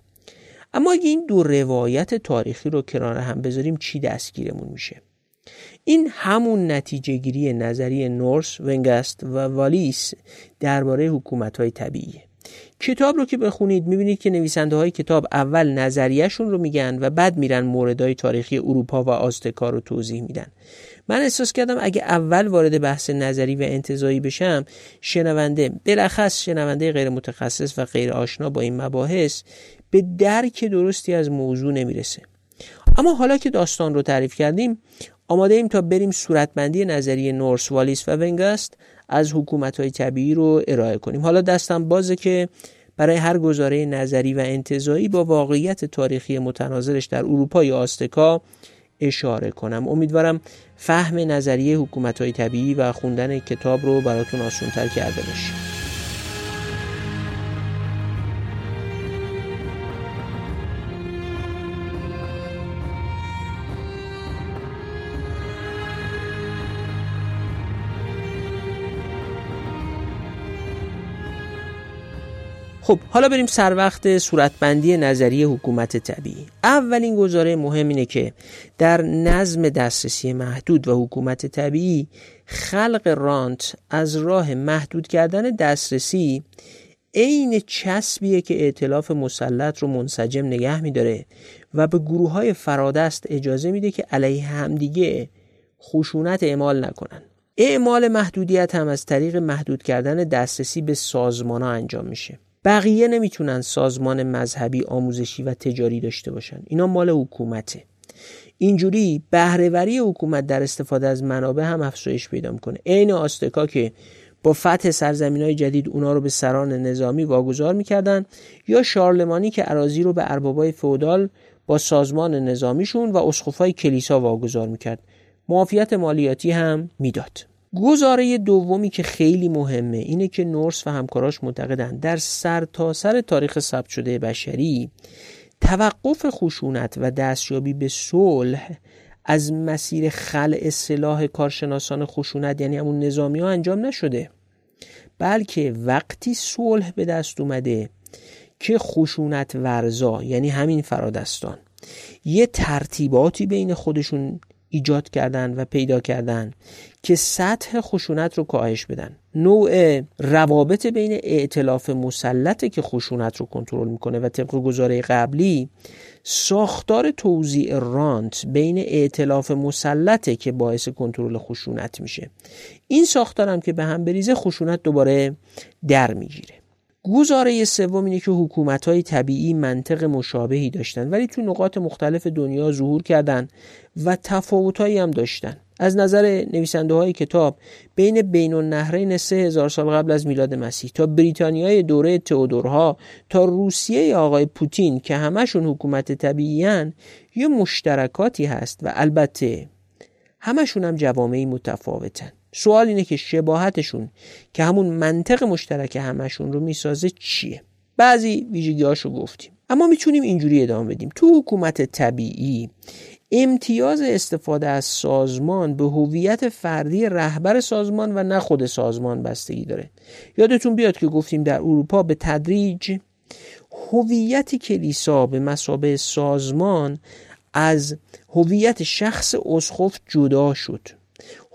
اما اگه این دو روایت تاریخی رو کنار هم بذاریم چی دستگیرمون میشه؟ این همون نتیجه گیری نظری نورس، ونگست و والیس درباره حکومت های طبیعیه کتاب رو که بخونید می‌بینید که نویسنده های کتاب اول نظریهشون رو میگن و بعد میرن موردهای تاریخی اروپا و آستکا رو توضیح میدن. من احساس کردم اگه اول وارد بحث نظری و انتظایی بشم شنونده بلخص شنونده غیر متخصص و غیر آشنا با این مباحث به درک درستی از موضوع نمی‌رسه. اما حالا که داستان رو تعریف کردیم آماده ایم تا بریم صورتبندی نظریه نورس والیس و ونگاست از حکومت های طبیعی رو ارائه کنیم. حالا دستم بازه که برای هر گزاره نظری و انتظایی با واقعیت تاریخی متناظرش در اروپا یا آستکا اشاره کنم. امیدوارم فهم نظریه حکومت های طبیعی و خوندن کتاب رو براتون آسونتر کرده باشه خب حالا بریم سر وقت صورتبندی نظریه حکومت طبیعی. اولین گزاره مهم اینه که در نظم دسترسی محدود و حکومت طبیعی خلق رانت از راه محدود کردن دسترسی عین چسبیه که ائتلاف مسلط رو منسجم نگه میداره و به گروه های فرادست اجازه میده که علیه همدیگه خشونت اعمال نکنن. اعمال محدودیت هم از طریق محدود کردن دسترسی به سازمان ها انجام میشه. بقیه نمی‌تونن سازمان مذهبی آموزشی و تجاری داشته باشن. اینا مال حکومته. اینجوری بهرهوری حکومت در استفاده از منابع هم افزایش پیدا می‌کنه. عین آستکا که با فتح سرزمین های جدید اونا رو به سران نظامی واگذار می‌کردن یا شارلمانی که عراضی رو به اربابای فودال با سازمان نظامیشون و اسقفای کلیسا واگذار می‌کرد. معافیت مالیاتی هم می‌داد. گزاره دومی که خیلی مهمه اینه که نورس و همکاراش معتقدن در سرتاسر سر تاریخ ثبت شده بشری توقف خشونت و دستیابی به صلح از مسیر خلع سلاح کارشناسان خشونت یعنی همون نظامی ها انجام نشده بلکه وقتی صلح به دست اومده که خشونت ورزا یعنی همین فرادستان یه ترتیباتی بین خودشون ایجاد کردن و پیدا کردن که سطح خشونت رو کاهش بدن. نوع روابط بین ائتلاف مسلطه که خشونت رو کنترل می‌کنه و طبق گزاره قبلی ساختار توزیع رانت بین ائتلاف مسلطه که باعث کنترل خشونت میشه. این ساختار هم که به هم بریزه خشونت دوباره در می‌گیره. گزاره سوم اینه که حکومت های طبیعی منطق مشابهی داشتن ولی تو نقاط مختلف دنیا ظهور کردن و تفاوتهایی هم داشتن. از نظر نویسنده های کتاب بین بین النهرین سه هزار سال قبل از میلاد مسیح تا بریتانیای دوره تئودورها تا روسیه آقای پوتین که همشون حکومت طبیعی یه مشترکاتی هست و البته همشون هم جوامعی متفاوتن. سوال اینه که شباهتشون که همون منطق مشترک همشون رو می‌سازه چیه؟ بعضی ویژگیهاشو گفتیم. اما می‌تونیم اینجوری ادامه بدیم. تو حکومت طبیعی امتیاز استفاده از سازمان به هویت فردی رهبر سازمان و نه خود سازمان بستگی داره. یادتون بیاد که گفتیم در اروپا به تدریج هویت کلیسا به مسابه سازمان از هویت شخص اسقف جدا شد.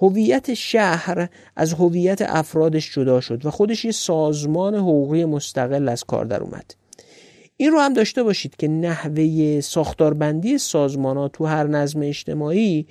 هویت شهر از هویت افرادش جدا شد و خودش یه سازمان حقوقی مستقل از کار در اومد. این رو هم داشته باشید که نحوه ساختاربندی سازمان ها تو هر نظم اجتماعی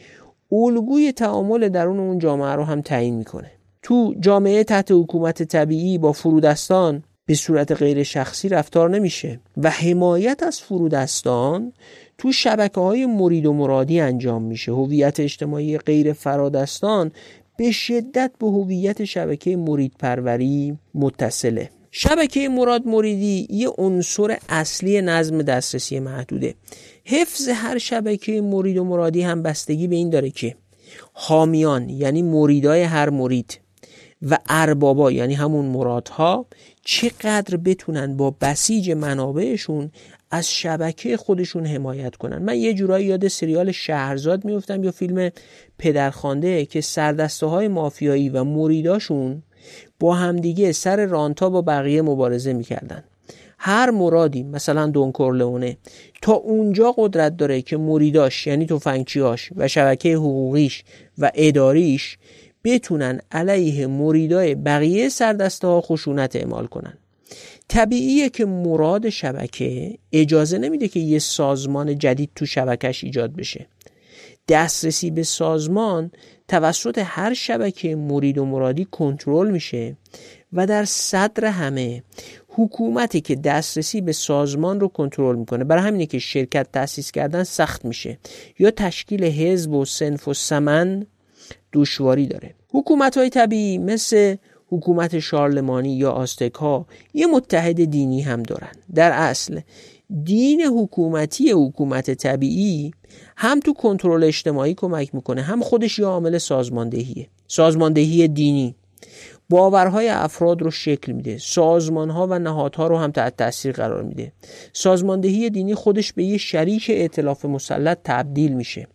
الگوی تعامل درون اون جامعه رو هم تعیین می‌کنه. تو جامعه تحت حکومت طبیعی با فرودستان به صورت غیر شخصی رفتار نمیشه و حمایت از فرودستان تو شبکه های مرید و مرادی انجام میشه. هویت اجتماعی غیر فرادستان به شدت به هویت شبکه مرید پروری متصله. شبکه مراد مریدی یه عنصر اصلی نظم دسترسی محدوده. حفظ هر شبکه مرید و مرادی هم بستگی به این داره که حامیان یعنی مریدای هر مرید و اربابا یعنی همون مرادها چقدر بتونن با بسیج منابعشون از شبکه خودشون حمایت کنن. من یه جورایی یاد سریال شهرزاد میفتم یا فیلم پدرخوانده که سردسته های مافیایی و مریداشون با همدیگه سر رانتا با بقیه مبارزه می‌کردن. هر مرادی مثلا دون کورلئونه تا اونجا قدرت داره که مریداش یعنی توفنگچیاش و شبکه حقوقیش و اداریش بتونن علیه مریدای بقیه سردسته ها خشونت اعمال کنن. طبیعیه که مراد شبکه اجازه نمیده که یه سازمان جدید تو شبکش ایجاد بشه. دسترسی به سازمان توسط هر شبکه مرید و مرادی کنترل میشه و در صدر همه حکومتی که دسترسی به سازمان رو کنترل می‌کنه. برای همینه که شرکت تأسیس کردن سخت میشه. یا تشکیل حزب و سنف و سمن دشواری داره. حکومت های طبیعی مثل حکومت شارلمانی یا آستک ها یه متحد دینی هم دارن. در اصل دین حکومتی حکومت طبیعی هم تو کنترل اجتماعی کمک می‌کنه هم خودش یه عامل سازماندهیه. سازماندهی دینی. باورهای افراد رو شکل میده. سازمانها و نهادها رو هم تحت تاثیر قرار میده. سازماندهی دینی خودش به یه شریک ائتلاف مسلط تبدیل میشه.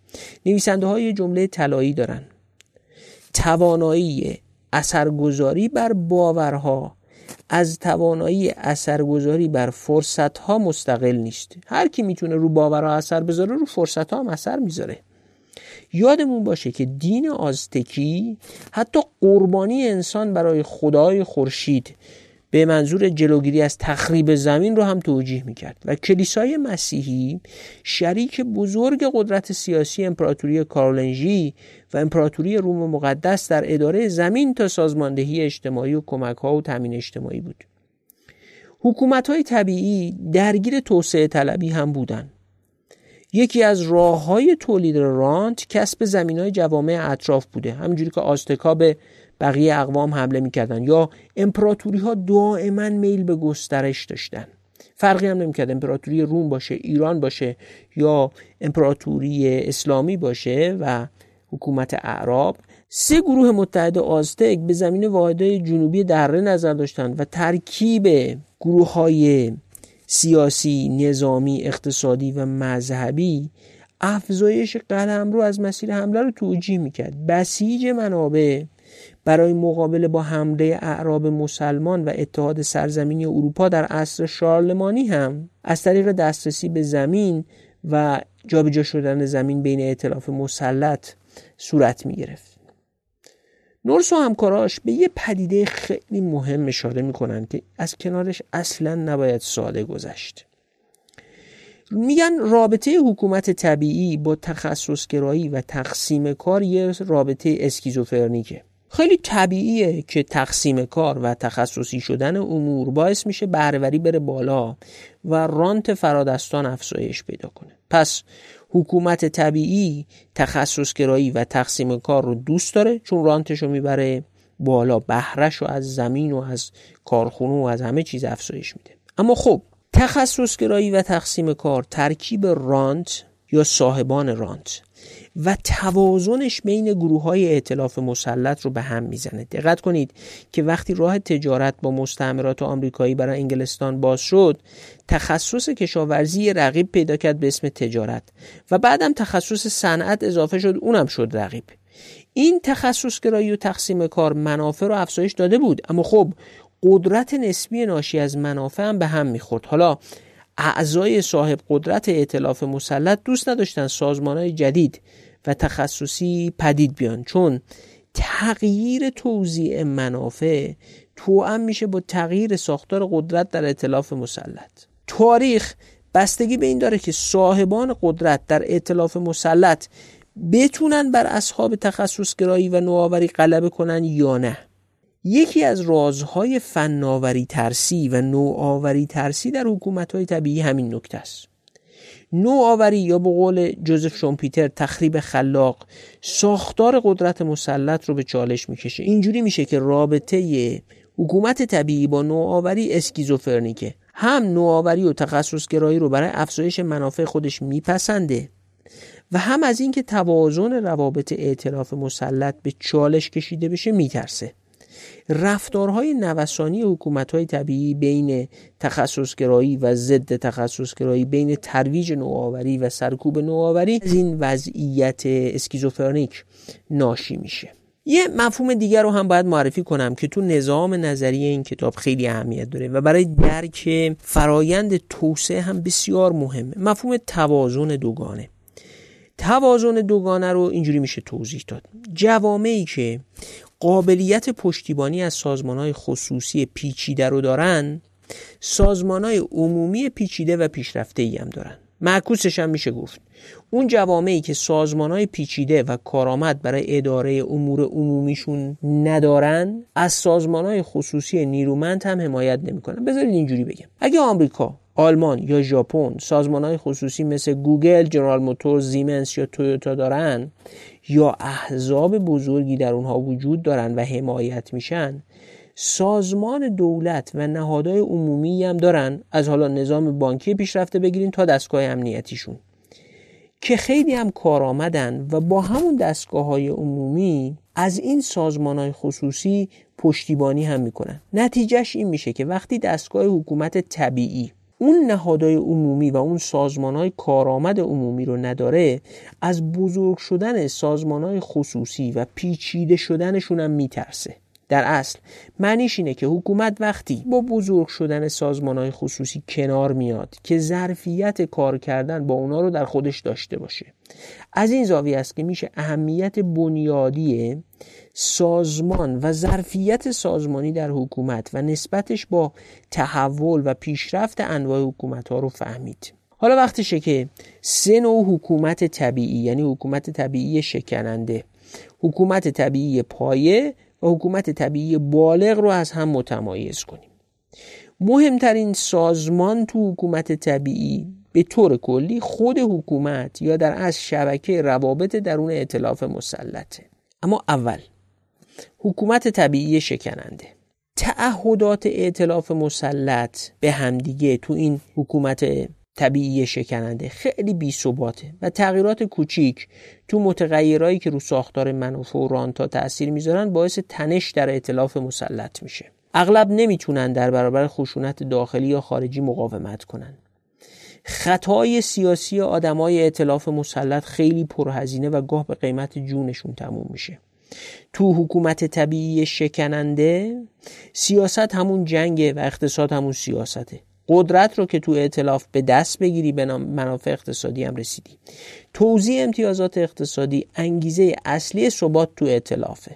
نویسنده های جمله طلایی دارن. توانایی اثرگذاری بر باورها از توانایی اثرگذاری بر فرصت ها مستقل نیست. هر کی می‌تونه رو باورها اثر بذاره رو فرصت ها هم اثر می‌ذاره. یادمون باشه که دین آزتکی حتی قربانی انسان برای خدای خورشید به منظور جلوگیری از تخریب زمین رو هم توجیه می‌کرد. و کلیسای مسیحی شریک بزرگ قدرت سیاسی امپراتوری کارولنژی و امپراتوری روم مقدس در اداره زمین تا سازماندهی اجتماعی و کمک ها و تامین اجتماعی بود. حکومت های طبیعی درگیر توسعه طلبی هم بودند. یکی از راه های تولید رانت کسب زمین های جوامع اطراف بوده. همینجوری که آستکا به بقیه اقوام حمله می‌کردن. یا امپراتوری ها دائما میل به گسترش داشتن. فرقی هم نمی‌کرد امپراتوری روم باشه ایران باشه یا امپراتوری اسلامی باشه و حکومت اعراب. سه گروه متحد آزتک به زمین واحدهای جنوبی دره نظر داشتند و ترکیب گروه های سیاسی، نظامی، اقتصادی و مذهبی افزایش قلم رو از مسیر حمله رو توجیه می‌کرد. بسیج منابع برای مقابله با حمله اعراب مسلمان و اتحاد سرزمینی اروپا در عصر شارلمانی هم از طریق دسترسی به زمین و جابجا شدن زمین بین ائتلاف مسلط صورت می گرفت. نورس و همکاراش به یه پدیده خیلی مهم اشاره می‌کنن که از کنارش اصلا نباید ساده گذشت میگن رابطه حکومت طبیعی با تخصصگرایی و تقسیم کار یه رابطه اسکیزوفرنیکه خیلی طبیعیه که تقسیم کار و تخصصی شدن امور باعث میشه بهرهوری بره بالا و رانت فرادستان افزایش پیدا کنه. پس حکومت طبیعی تخصصگرایی و تقسیم کار رو دوست داره چون رانتش رو می‌بره بالا بهرش رو از زمین و از کارخونه و از همه چیز افزایش میده. اما خب تخصصگرایی و تقسیم کار ترکیب رانت یا صاحبان رانت؟ و توازنش بین گروه های اعتلاف مسلط رو به هم می‌زنه. دقت کنید که وقتی راه تجارت با مستعمرات آمریکایی برای انگلستان باز شد تخصص کشاورزی رقیب پیدا کرد به اسم تجارت و بعدم تخصص صنعت اضافه شد اونم شد رقیب. این تخصص گرایی و تقسیم کار منافع رو افزایش داده بود اما خب قدرت نسبی ناشی از منافع هم به هم می‌خورد. حالا اعضای صاحب قدرت ائتلاف مسلط دوست نداشتن سازمان های جدید و تخصصی پدید بیان. چون تغییر توزیع منافع توأم میشه با تغییر ساختار قدرت در ائتلاف مسلط. تاریخ بستگی به این داره که صاحبان قدرت در ائتلاف مسلط بتونن بر اصحاب تخصصگرایی و نوآوری غلبه کنن یا نه. یکی از رازهای فناوری ترسی و نوآوری ترسی در حکومت طبیعی همین نکته است. نوآوری یا به قول جوزف شومپیتر تخریب خلاق ساختار قدرت مسلط رو به چالش می‌کشه. اینجوری میشه که رابطه حکومت طبیعی با نوآوری اسکیزوفرنیکه. هم نوآوری و تخصصگرایی رو برای افزایش منافع خودش میپسنده و هم از اینکه توازن روابط ائتلاف مسلط به چالش کشیده بشه میترسه. رفتارهای نوسانی های طبیعی بین تخصصگرایی و ضد تخصصگرایی بین ترویج نوآوری و سرکوب نوآوری از این وضعیت اسکیزوفرنیک ناشی میشه. یه مفهوم دیگر رو هم باید معرفی کنم که تو نظام نظری این کتاب خیلی اهمیت داره و برای درک فرایند توسعه هم بسیار مهمه. مفهوم توازن دوگانه. توازن دوگانه رو اینجوری میشه توضیح داد. جوامعی که قابلیت پشتیبانی از های خصوصی پیچیده رو دارن های عمومی پیچیده و پیشرفته ای هم دارن. معکوسش هم میشه گفت. اون جوامعی که سازمان های پیچیده و کارآمد برای اداره امور عمومیشون ندارن از سازمان های خصوصی نیرومند هم حمایت نمی‌کنن. بذارید اینجوری بگم. اگه آمریکا آلمان یا ژاپن سازمان های خصوصی مثل گوگل، جنرال موتور، زیمنس یا تویوتا دارن یا احزاب بزرگی در اونها وجود دارن و حمایت میشن سازمان دولت و نهادهای عمومی هم دارن از حالا نظام بانکی پیشرفته بگیرین تا دستگاه امنیتیشون. که خیلی هم کار آمدن و با همون دستگاه های عمومی از این سازمان های خصوصی پشتیبانی هم می‌کنن. نتیجهش این میشه که وقتی دستگاه حکومت طبیعی اون نهادهای عمومی و اون سازمان های کارآمد عمومی رو نداره از بزرگ شدن سازمان های خصوصی و پیچیده شدنشون هم میترسه. در اصل معنیش اینه که حکومت وقتی با بزرگ شدن سازمان های خصوصی کنار میاد که ظرفیت کار کردن با اونا رو در خودش داشته باشه. از این زاویه است که میشه اهمیت بنیادی سازمان و ظرفیت سازمانی در حکومت و نسبتش با تحول و پیشرفت انواع حکومت ها رو فهمید. حالا وقتشه که سه نوع حکومت طبیعی یعنی حکومت طبیعی شکننده حکومت طبیعی پایه و حکومت طبیعی بالغ رو از هم متمایز کنیم. مهمترین سازمان تو حکومت طبیعی به طور کلی خود حکومت یا در از شبکه روابط درون اطلاف مسلطه. اما اول حکومت طبیعی شکننده. تعهدات اعتلاف مسلط به همدیگه تو این حکومت طبیعی شکننده خیلی بی ثباته و تغییرات کوچیک تو متغیرهایی که رو ساختار منافع و رانتا تاثیر می‌ذارن باعث تنش در اعتلاف مسلط میشه. اغلب نمی‌تونن در برابر خشونت داخلی یا خارجی مقاومت کنن. خطای سیاسی آدمای اعتلاف مسلط خیلی پرهزینه و گاه به قیمت جونشون تموم میشه. تو حکومت طبیعی شکننده سیاست همون جنگه و اقتصاد همون سیاسته. قدرت رو که تو اعتلاف به دست بگیری به منافع اقتصادی هم رسیدی. توزیع امتیازات اقتصادی انگیزه اصلی ثبات تو اعتلافه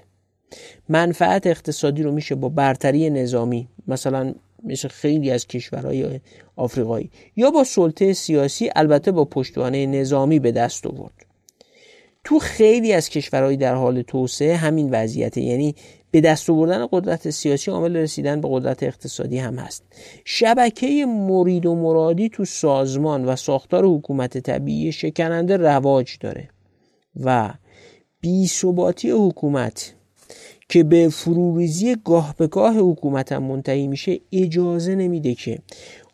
منفعت اقتصادی رو میشه با برتری نظامی مثلا مثل خیلی از کشورهای آفریقایی یا با سلطه سیاسی البته با پشتوانه نظامی به دست آورد. تو خیلی از کشورهای در حال توسعه همین وضعیته. یعنی به دست آوردن قدرت سیاسی عامل رسیدن به قدرت اقتصادی هم هست. شبکه مرید و مرادی تو سازمان و ساختار حکومت طبیعی شکننده رواج داره و ثباتی حکومت که به فروریزی گاه به گاه حکومت هم منتهی میشه اجازه نمیده که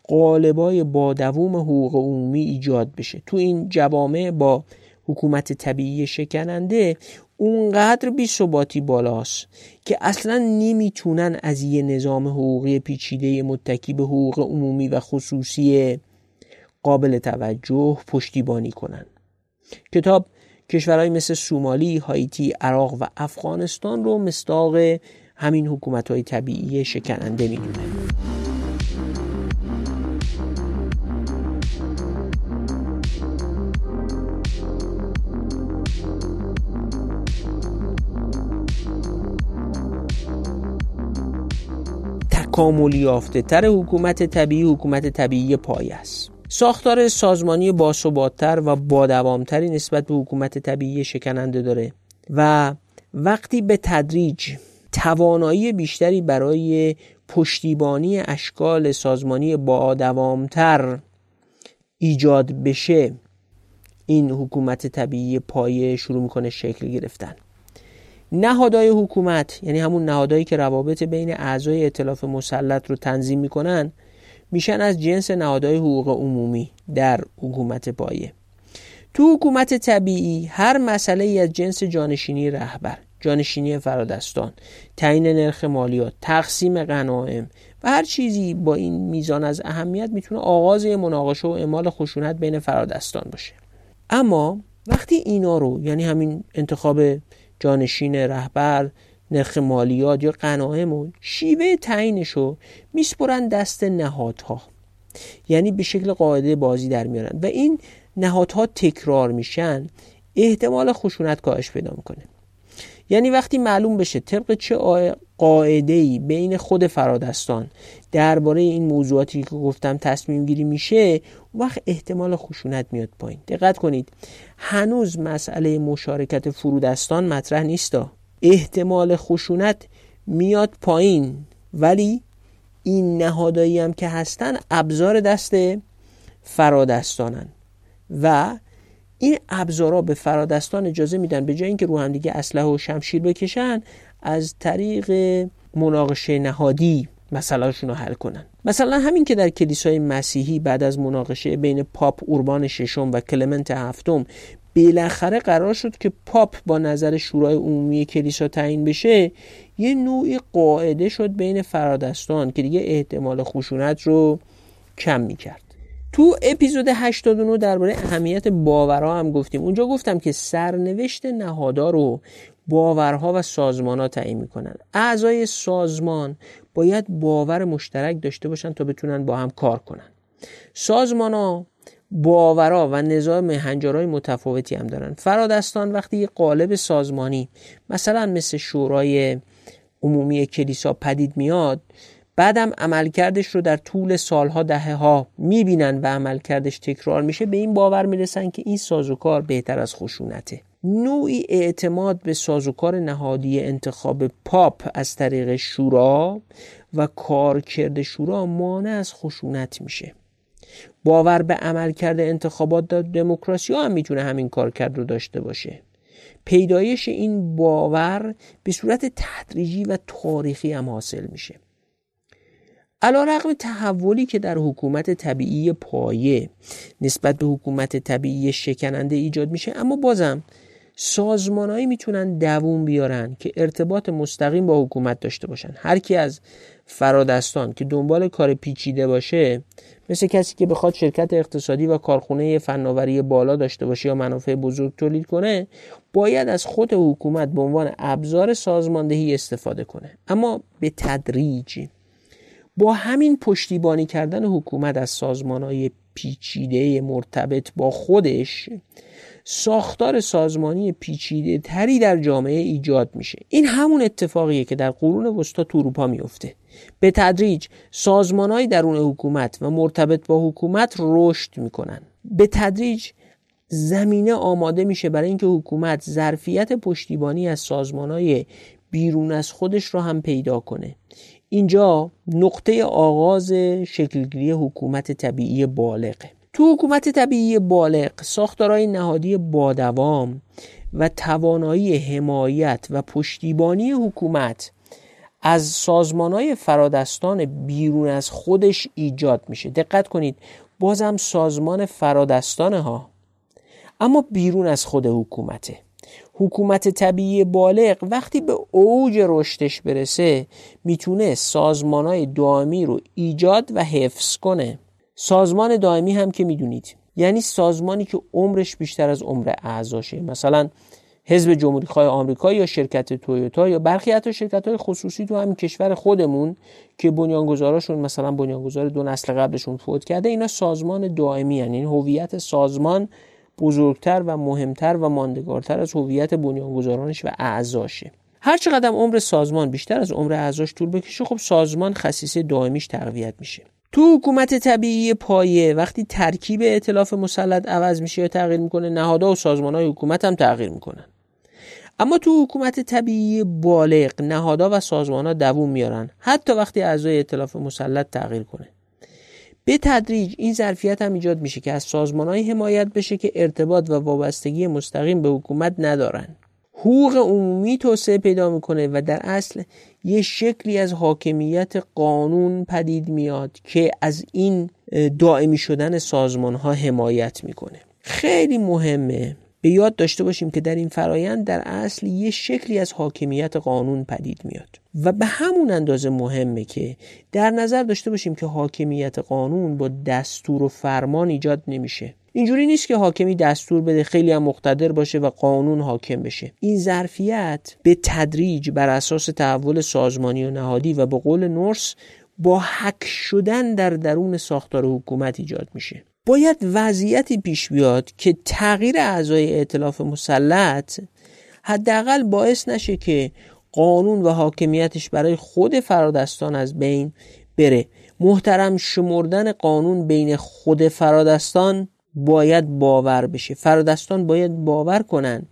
قالبای با دووم حقوق عمومی ایجاد بشه. تو این جوامع با حکومت طبیعی شکننده اونقدر بی ثباتی بالاست که اصلا نمی‌تونن از یه نظام حقوقی پیچیده متکی به حقوق عمومی و خصوصی قابل توجه پشتیبانی کنن. کتاب کشورهای مثل سومالی، هایتی، عراق و افغانستان رو مستاق همین حکومت های طبیعی شکننده می‌دونه. تکاملی یافته تر حکومت طبیعی حکومت طبیعی پایه است. ساختار سازمانی باثباتتر و بادوامتری نسبت به حکومت طبیعی شکننده داره و وقتی به تدریج توانایی بیشتری برای پشتیبانی اشکال سازمانی بادوامتر ایجاد بشه این حکومت طبیعی پایه شروع می‌کنه شکل گرفتن. نهادهای حکومت یعنی همون نهادهایی که روابط بین اعضای ائتلاف مسلط رو تنظیم می‌کنن میشن از جنس نهادهای حقوق عمومی در حکومت پایه. تو حکومت طبیعی هر مسئله ای از جنس جانشینی رهبر جانشینی فرادستان تعیین نرخ مالیات تقسیم غنایم و هر چیزی با این میزان از اهمیت می‌تونه آغاز مناقشه و اعمال خشونت بین فرادستان باشه. اما وقتی اینا رو یعنی همین انتخاب جانشین رهبر نرخ مالیات یا قناهم و شیوه تعیینش رو میسپرن دست نهادها. یعنی به شکل قاعده بازی در میارن. و این نهادها تکرار میشن احتمال خشونت کاهش پیدا می‌کنه. یعنی وقتی معلوم بشه طبق چه قاعده ای بین خود فرادستان درباره این موضوعاتی که گفتم تصمیم گیری میشه وقت احتمال خشونت میاد پایین. دقت کنید هنوز مسئله مشارکت فرودستان مطرح نیستا احتمال خشونت میاد پایین ولی این نهادایی هم که هستن ابزار دست فرادستانن و این ابزارا به فرادستان اجازه میدن به جای اینکه رو هم دیگه اسلحه و شمشیر بکشن از طریق مناقشه نهادی مسئلهشون رو حل کنن. مثلا همین که در کلیسای مسیحی بعد از مناقشه بین پاپ اوربان ششم و کلمنت هفتم بالاخره قرار شد که پاپ با نظر شورای عمومی کلیسا تعیین بشه یه نوعی قاعده شد بین فرادستان که دیگه احتمال خشونت رو کم می‌کرد. تو اپیزود 89 درباره اهمیت باورها هم گفتیم. اونجا گفتم که سرنوشت نهادار رو باورها و سازمان ها تعیین می‌کنن. اعضای سازمان باید باور مشترک داشته باشن تا بتونن با هم کار کنن. سازمان ها باورا و نظام هنجارهای متفاوتی هم دارن. فرادستان وقتی یه قالب سازمانی مثلا مثل شورای عمومی کلیسا پدید میاد بعدم عملکردش رو در طول سالها دهه ها می‌بینن و عملکردش تکرار میشه به این باور می‌رسن که این سازوکار بهتر از خشونته. نوعی اعتماد به سازوکار نهادی انتخاب پاپ از طریق شورا و کارکرد شورا مانع از خشونت میشه. باور به عملکرد انتخابات در دموکراسی هم می‌تونه همین کارکرد رو داشته باشه. پیدایش این باور به صورت تدریجی و تاریخی هم حاصل میشه. علا رقم تحولی که در حکومت طبیعی پایه نسبت به حکومت طبیعی شکننده ایجاد میشه اما بازم سازمانهایی می‌تونن دووم بیارن که ارتباط مستقیم با حکومت داشته باشن. هر کی از فرادستان که دنبال کار پیچیده باشه مثل کسی که بخواد شرکت اقتصادی و کارخونه فناوری بالا داشته باشه یا منافع بزرگ تولید کنه باید از خود حکومت به عنوان ابزار سازماندهی استفاده کنه. اما به تدریج. با همین پشتیبانی کردن حکومت از سازمان های پیچیده مرتبط با خودش ساختار سازمانی پیچیده تری در جامعه ایجاد میشه. این همون اتفاقیه که در قرون وسطا تو اروپا میفته. به تدریج سازمانهای درون حکومت و مرتبط با حکومت رشد می‌کنن. به تدریج زمینه آماده میشه برای اینکه حکومت ظرفیت پشتیبانی از سازمانهای بیرون از خودش رو هم پیدا کنه. اینجا نقطه آغاز شکلگیری حکومت طبیعی بالغه تو حکومت طبیعی بالغ ساختارهای نهادی بادوام و توانایی حمایت و پشتیبانی حکومت از سازمان های فرادستان بیرون از خودش ایجاد میشه. دقت کنید بازم سازمان فرادستان ها اما بیرون از خود حکومته. حکومت طبیعی بالغ وقتی به اوج رشدش برسه می‌تونه سازمان های دائمی رو ایجاد و حفظ کنه. سازمان دائمی هم که می‌دونید یعنی سازمانی که عمرش بیشتر از عمر اعضاشه. مثلا حزب جمهوری خواه آمریکا یا شرکت تویوتا یا برخی حتی شرکت های خصوصی تو همین کشور خودمون که بنیانگذاراشون مثلا بنیانگذار دو نسل قبلشون فوت کرده اینا سازمان دائمی یعنی هویت سازمان بزرگتر و مهمتر و ماندگارتر از هویت بنیانگذارانش و اعضاشه. هر چقدر عمر سازمان بیشتر از عمر اعضاش طول بکشه خب سازمان خصیصه دائمیش تقویت میشه. تو حکومت طبیعی پایه وقتی ترکیب ائتلاف مسلط عوض میشه یا تغییر می‌کنه نهادها و سازمان های حکومت هم تغییر می‌کنن. اما تو حکومت طبیعی بالغ نهادها و سازمان ها دووم میارن. حتی وقتی اعضای ائتلاف مسلط تغییر کنه. به تدریج این ظرفیت هم ایجاد میشه که از سازمان های حمایت بشه که ارتباط و وابستگی مستقیم به حکومت ندارن. حقوق عمومی توسعه پیدا می‌کنه و در اصل یه شکلی از حاکمیت قانون پدید میاد که از این دائمی شدن سازمان ها حمایت می‌کنه. خیلی مهمه به یاد داشته باشیم که در این فرایند در اصل یه شکلی از حاکمیت قانون پدید میاد. و به همون اندازه مهمه که در نظر داشته باشیم که حاکمیت قانون با دستور و فرمان ایجاد نمیشه. اینجوری نیست که حاکمی دستور بده خیلی هم مقتدر باشه و قانون حاکم بشه. این ظرفیت به تدریج بر اساس تحول سازمانی و نهادی و به قول نورس با حک شدن در درون ساختار حکومت ایجاد میشه. باید وضعیتی پیش بیاد که تغییر اعضای ائتلاف مسلط حداقل باعث نشه که قانون و حاکمیتش برای خود فرادستان از بین بره. محترم شمردن قانون بین خود فرادستان باید باور بشه. فرادستان باید باور کنن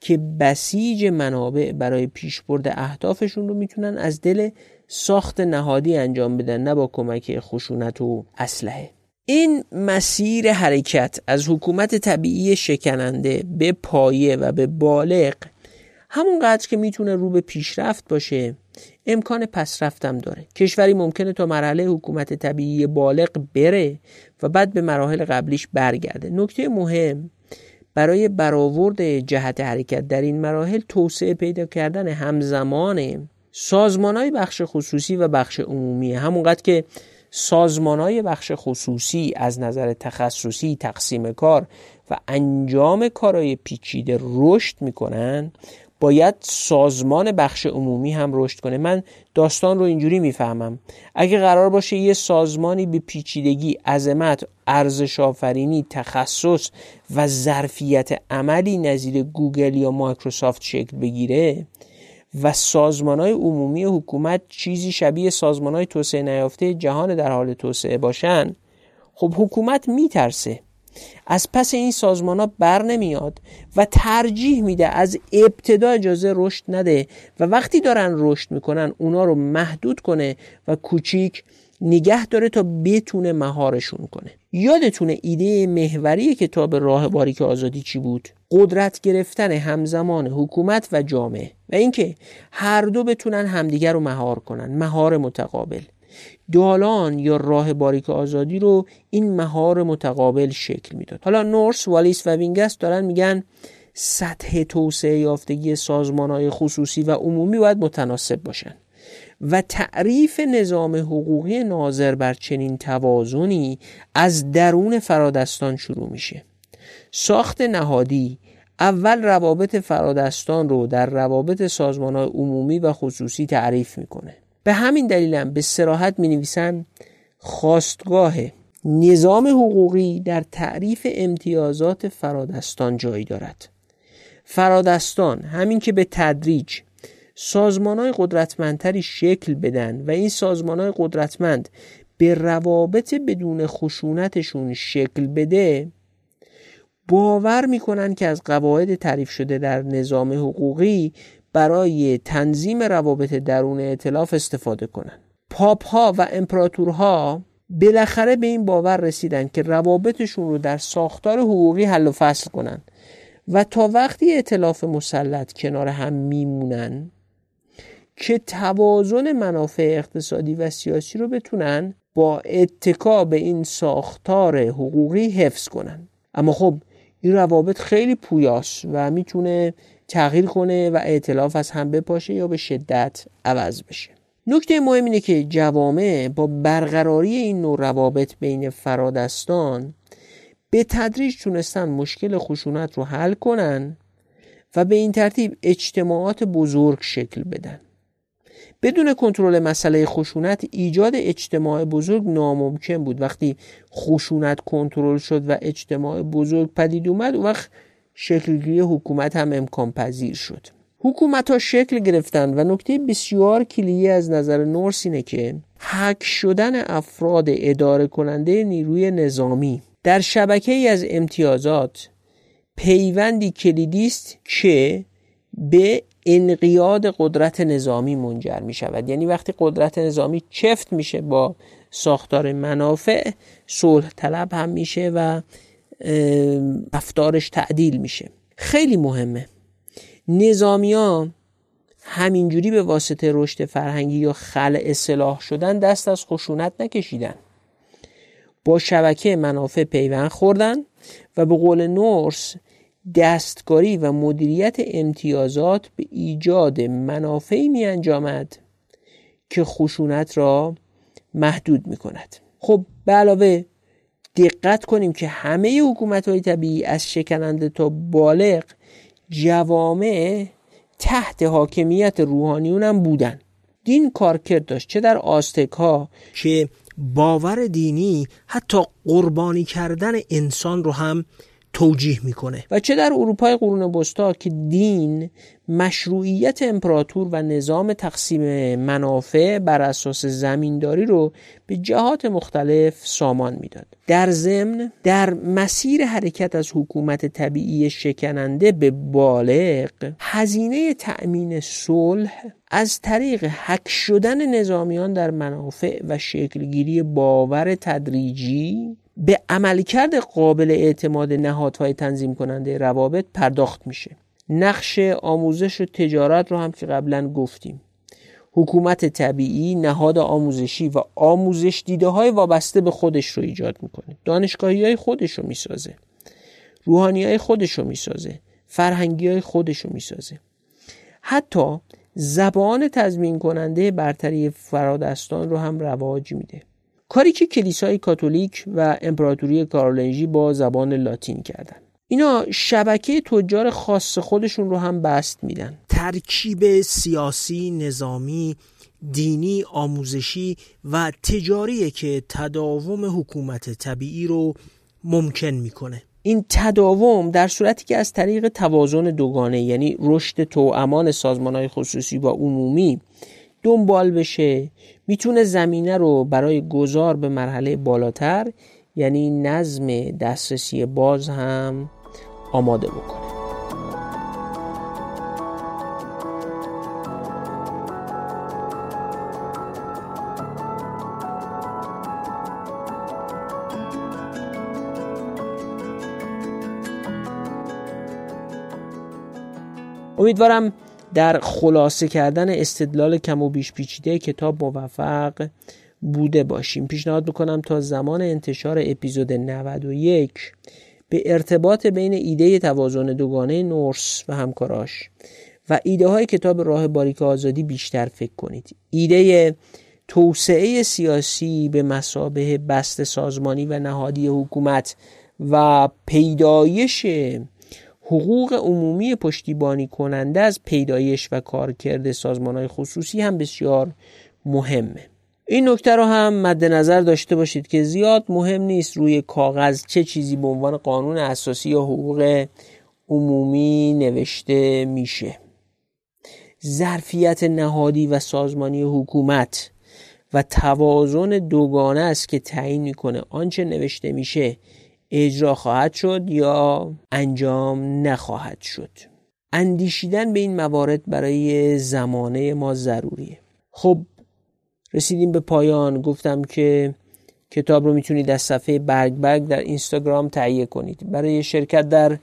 که بسیج منابع برای پیشبرد اهدافشون رو می‌تونن از دل ساخت نهادی انجام بدن نه با کمک خشونت و اسلحه. این مسیر حرکت از حکومت طبیعی شکننده به پایه و به بالغ همونقدر که می‌تونه رو به پیشرفت باشه امکان پسرفتم داره. کشوری ممکنه تا مرحله حکومت طبیعی بالغ بره و بعد به مراحل قبلیش برگرده. نکته مهم برای برآورد جهت حرکت در این مراحل توسعه پیدا کردن همزمان سازمان های بخش خصوصی و بخش عمومی. همونقدر که سازمان های بخش خصوصی از نظر تخصصی تقسیم کار و انجام کارهای پیچیده رشد می‌کنن باید سازمان بخش عمومی هم رشد کنه. من داستان رو اینجوری می‌فهمم. اگه قرار باشه یه سازمانی به پیچیدگی عظمت ارزش آفرینی تخصص و ظرفیت عملی نظیر گوگل یا مایکروسافت شکل بگیره و سازمان های عمومی حکومت چیزی شبیه سازمان های توسعه نیافته جهان در حال توسعه باشن. خب حکومت میترسه. از پس این سازمان ها بر نمیاد و ترجیح میده از ابتدا اجازه رشد نده و وقتی دارن رشد می‌کنن اونا رو محدود کنه و کوچیک نگه داره تا بتونه مهارشون کنه. یادتونه ایده محوری کتاب راه باریک آزادی چی بود؟ قدرت گرفتن همزمان حکومت و جامعه و اینکه هر دو بتونن همدیگر رو مهار کنن مهار متقابل. دالان یا راه باریک آزادی رو این مهار متقابل شکل می‌داد. حالا نورس والیس و وینگست دارن میگن سطح توسعه یافتگی سازمان های خصوصی و عمومی باید متناسب باشن. و تعریف نظام حقوقی ناظر بر چنین توازنی از درون فرادستان شروع میشه. ساخت نهادی اول روابط فرادستان رو در روابط سازمان های عمومی و خصوصی تعریف می‌کنه. به همین دلیلم به سراحت می نویسن خواستگاه نظام حقوقی در تعریف امتیازات فرادستان جایی دارد. فرادستان همین که به تدریج سازمان های قدرتمندتری شکل بدن و این سازمان های قدرتمند به روابط بدون خشونتشون شکل بده باور می‌کنن که از قواعد تعریف شده در نظام حقوقی برای تنظیم روابط درون اطلاف استفاده کنند پاپ ها و امپراتورها بالاخره به این باور رسیدن که روابطشون رو در ساختار حقوقی حل و فصل کنن و تا وقتی اطلاف مسلط کنار هم میمونن که توازن منافع اقتصادی و سیاسی رو بتونن با اتکا به این ساختار حقوقی حفظ کنن. اما خب این روابط خیلی پویاست و می‌تونه تغییر کنه و اعتلاف از هم بپاشه یا به شدت عوض بشه. نکته مهم اینه که جوامع با برقراری این نوع روابط بین فرادستان به تدریج تونستن مشکل خشونت رو حل کنن و به این ترتیب اجتماعات بزرگ شکل بدن. بدون کنترل مسئله خشونت ایجاد اجتماع بزرگ ناممکن بود. وقتی خشونت کنترل شد و اجتماع بزرگ پدید اومد و وقت شکلگیری حکومت هم امکان پذیر شد. حکومت ها شکل گرفتن و نکته بسیار کلیدی از نظر نورس اینه که حک شدن افراد اداره کننده نیروی نظامی در شبکه ای از امتیازات پیوندی کلیدی است که به انقیاد قدرت نظامی منجر می شود یعنی وقتی قدرت نظامی چفت میشه با ساختار منافع صلح طلب هم میشه و رفتارش تعدیل میشه. خیلی مهمه. نظامی همینجوری به واسطه رشد فرهنگی یا خلع اصلاح شدن دست از خشونت نکشیدن. با شبکه منافع پیوند خوردن و به قول نورس دستکاری و مدیریت امتیازات به ایجاد منافعی می انجامد که خشونت را محدود می کند خب به علاوه دقت کنیم که همه حکومت های طبیعی از شکننده تا بالغ جوامع تحت حاکمیت روحانیون هم بودن. دین کارکرد داشت چه در آستک ها که باور دینی حتی قربانی کردن انسان رو هم توجیه می‌کنه. و چه در اروپای قرون بستا که دین مشروعیت امپراتور و نظام تقسیم منافع بر اساس زمینداری رو به جهات مختلف سامان می‌داد. در ضمن در مسیر حرکت از حکومت طبیعی شکننده به بالغ هزینه تأمین صلح از طریق حک شدن نظامیان در منافع و شکلگیری باور تدریجی به عملکرد قابل اعتماد نهادهای تنظیم کننده روابط پرداخت میشه. نقش آموزش و تجارت رو هم که قبلا گفتیم. حکومت طبیعی نهاد آموزشی و آموزش دیده های وابسته به خودش رو ایجاد می‌کنه. دانشگاهی های خودش رو می‌سازه. روحانی های خودش رو می‌سازه. فرهنگی های خودش رو می‌سازه. حتی زبان تضمین کننده برتری فرادستان رو هم رواج میده. کاری که کلیسای کاتولیک و امپراتوری کارولنژی با زبان لاتین کردن. اینا شبکه تجار خاص خودشون رو هم بست میدن. ترکیب سیاسی، نظامی، دینی، آموزشی و تجاریه که تداوم حکومت طبیعی رو ممکن می‌کنه. این تداوم در صورتی که از طریق توازن دوگانه یعنی رشد توامان سازمان های خصوصی و عمومی دنبال بشه. می‌تونه زمینه رو برای گذار به مرحله بالاتر یعنی نظم دسترسی باز هم آماده بکنه. امیدوارم در خلاصه کردن استدلال کم و بیش پیچیده کتاب موفق بوده باشیم. پیشنهاد می‌کنم تا زمان انتشار اپیزود 91 به ارتباط بین ایده توازن دوگانه نورس و همکاراش و ایده های کتاب راه باریک آزادی بیشتر فکر کنید. ایده توسعه سیاسی به مسابه بست سازمانی و نهادی حکومت و پیدایش حقوق عمومی پشتیبانی کننده از پیدایش و کارکرد سازمان های خصوصی هم بسیار مهمه. این نکته رو هم مد نظر داشته باشید که زیاد مهم نیست روی کاغذ چه چیزی به عنوان قانون اساسی یا حقوق عمومی نوشته میشه. ظرفیت نهادی و سازمانی حکومت و توازن دوگانه است که تعیین می‌کنه آنچه نوشته میشه اجرا خواهد شد یا انجام نخواهد شد؟ اندیشیدن به این موارد برای زمانه ما ضروریه. خب رسیدیم به پایان. گفتم که کتاب رو می‌تونید از صفحه برگ برگ در اینستاگرام تهیه کنید. برای شرکت در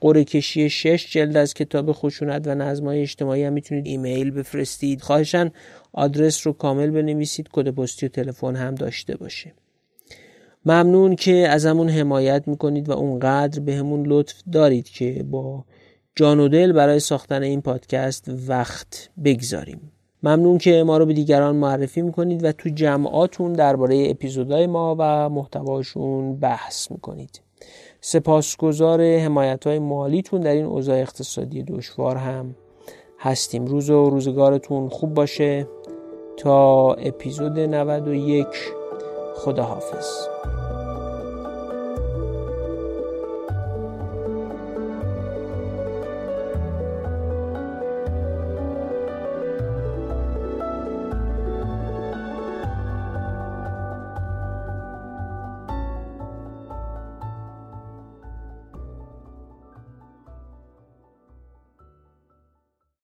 قره کشی شش جلد از کتاب خشونت و نظمای اجتماعی هم می‌تونید ایمیل بفرستید. خواهشان آدرس رو کامل بنویسید کد پستی و تلفن هم داشته باشه. ممنون که ازمون حمایت می‌کنید و اونقدر به همون لطف دارید که با جان و دل برای ساختن این پادکست وقت بگذاریم. ممنون که ما رو به دیگران معرفی می‌کنید و تو جمعاتون درباره اپیزودهای ما و محتواشون بحث می‌کنید. سپاسگزار حمایت های مالیتون در این اوضاع اقتصادی دشوار هم هستیم. روز و روزگارتون خوب باشه. تا اپیزود 91 خداحافظ.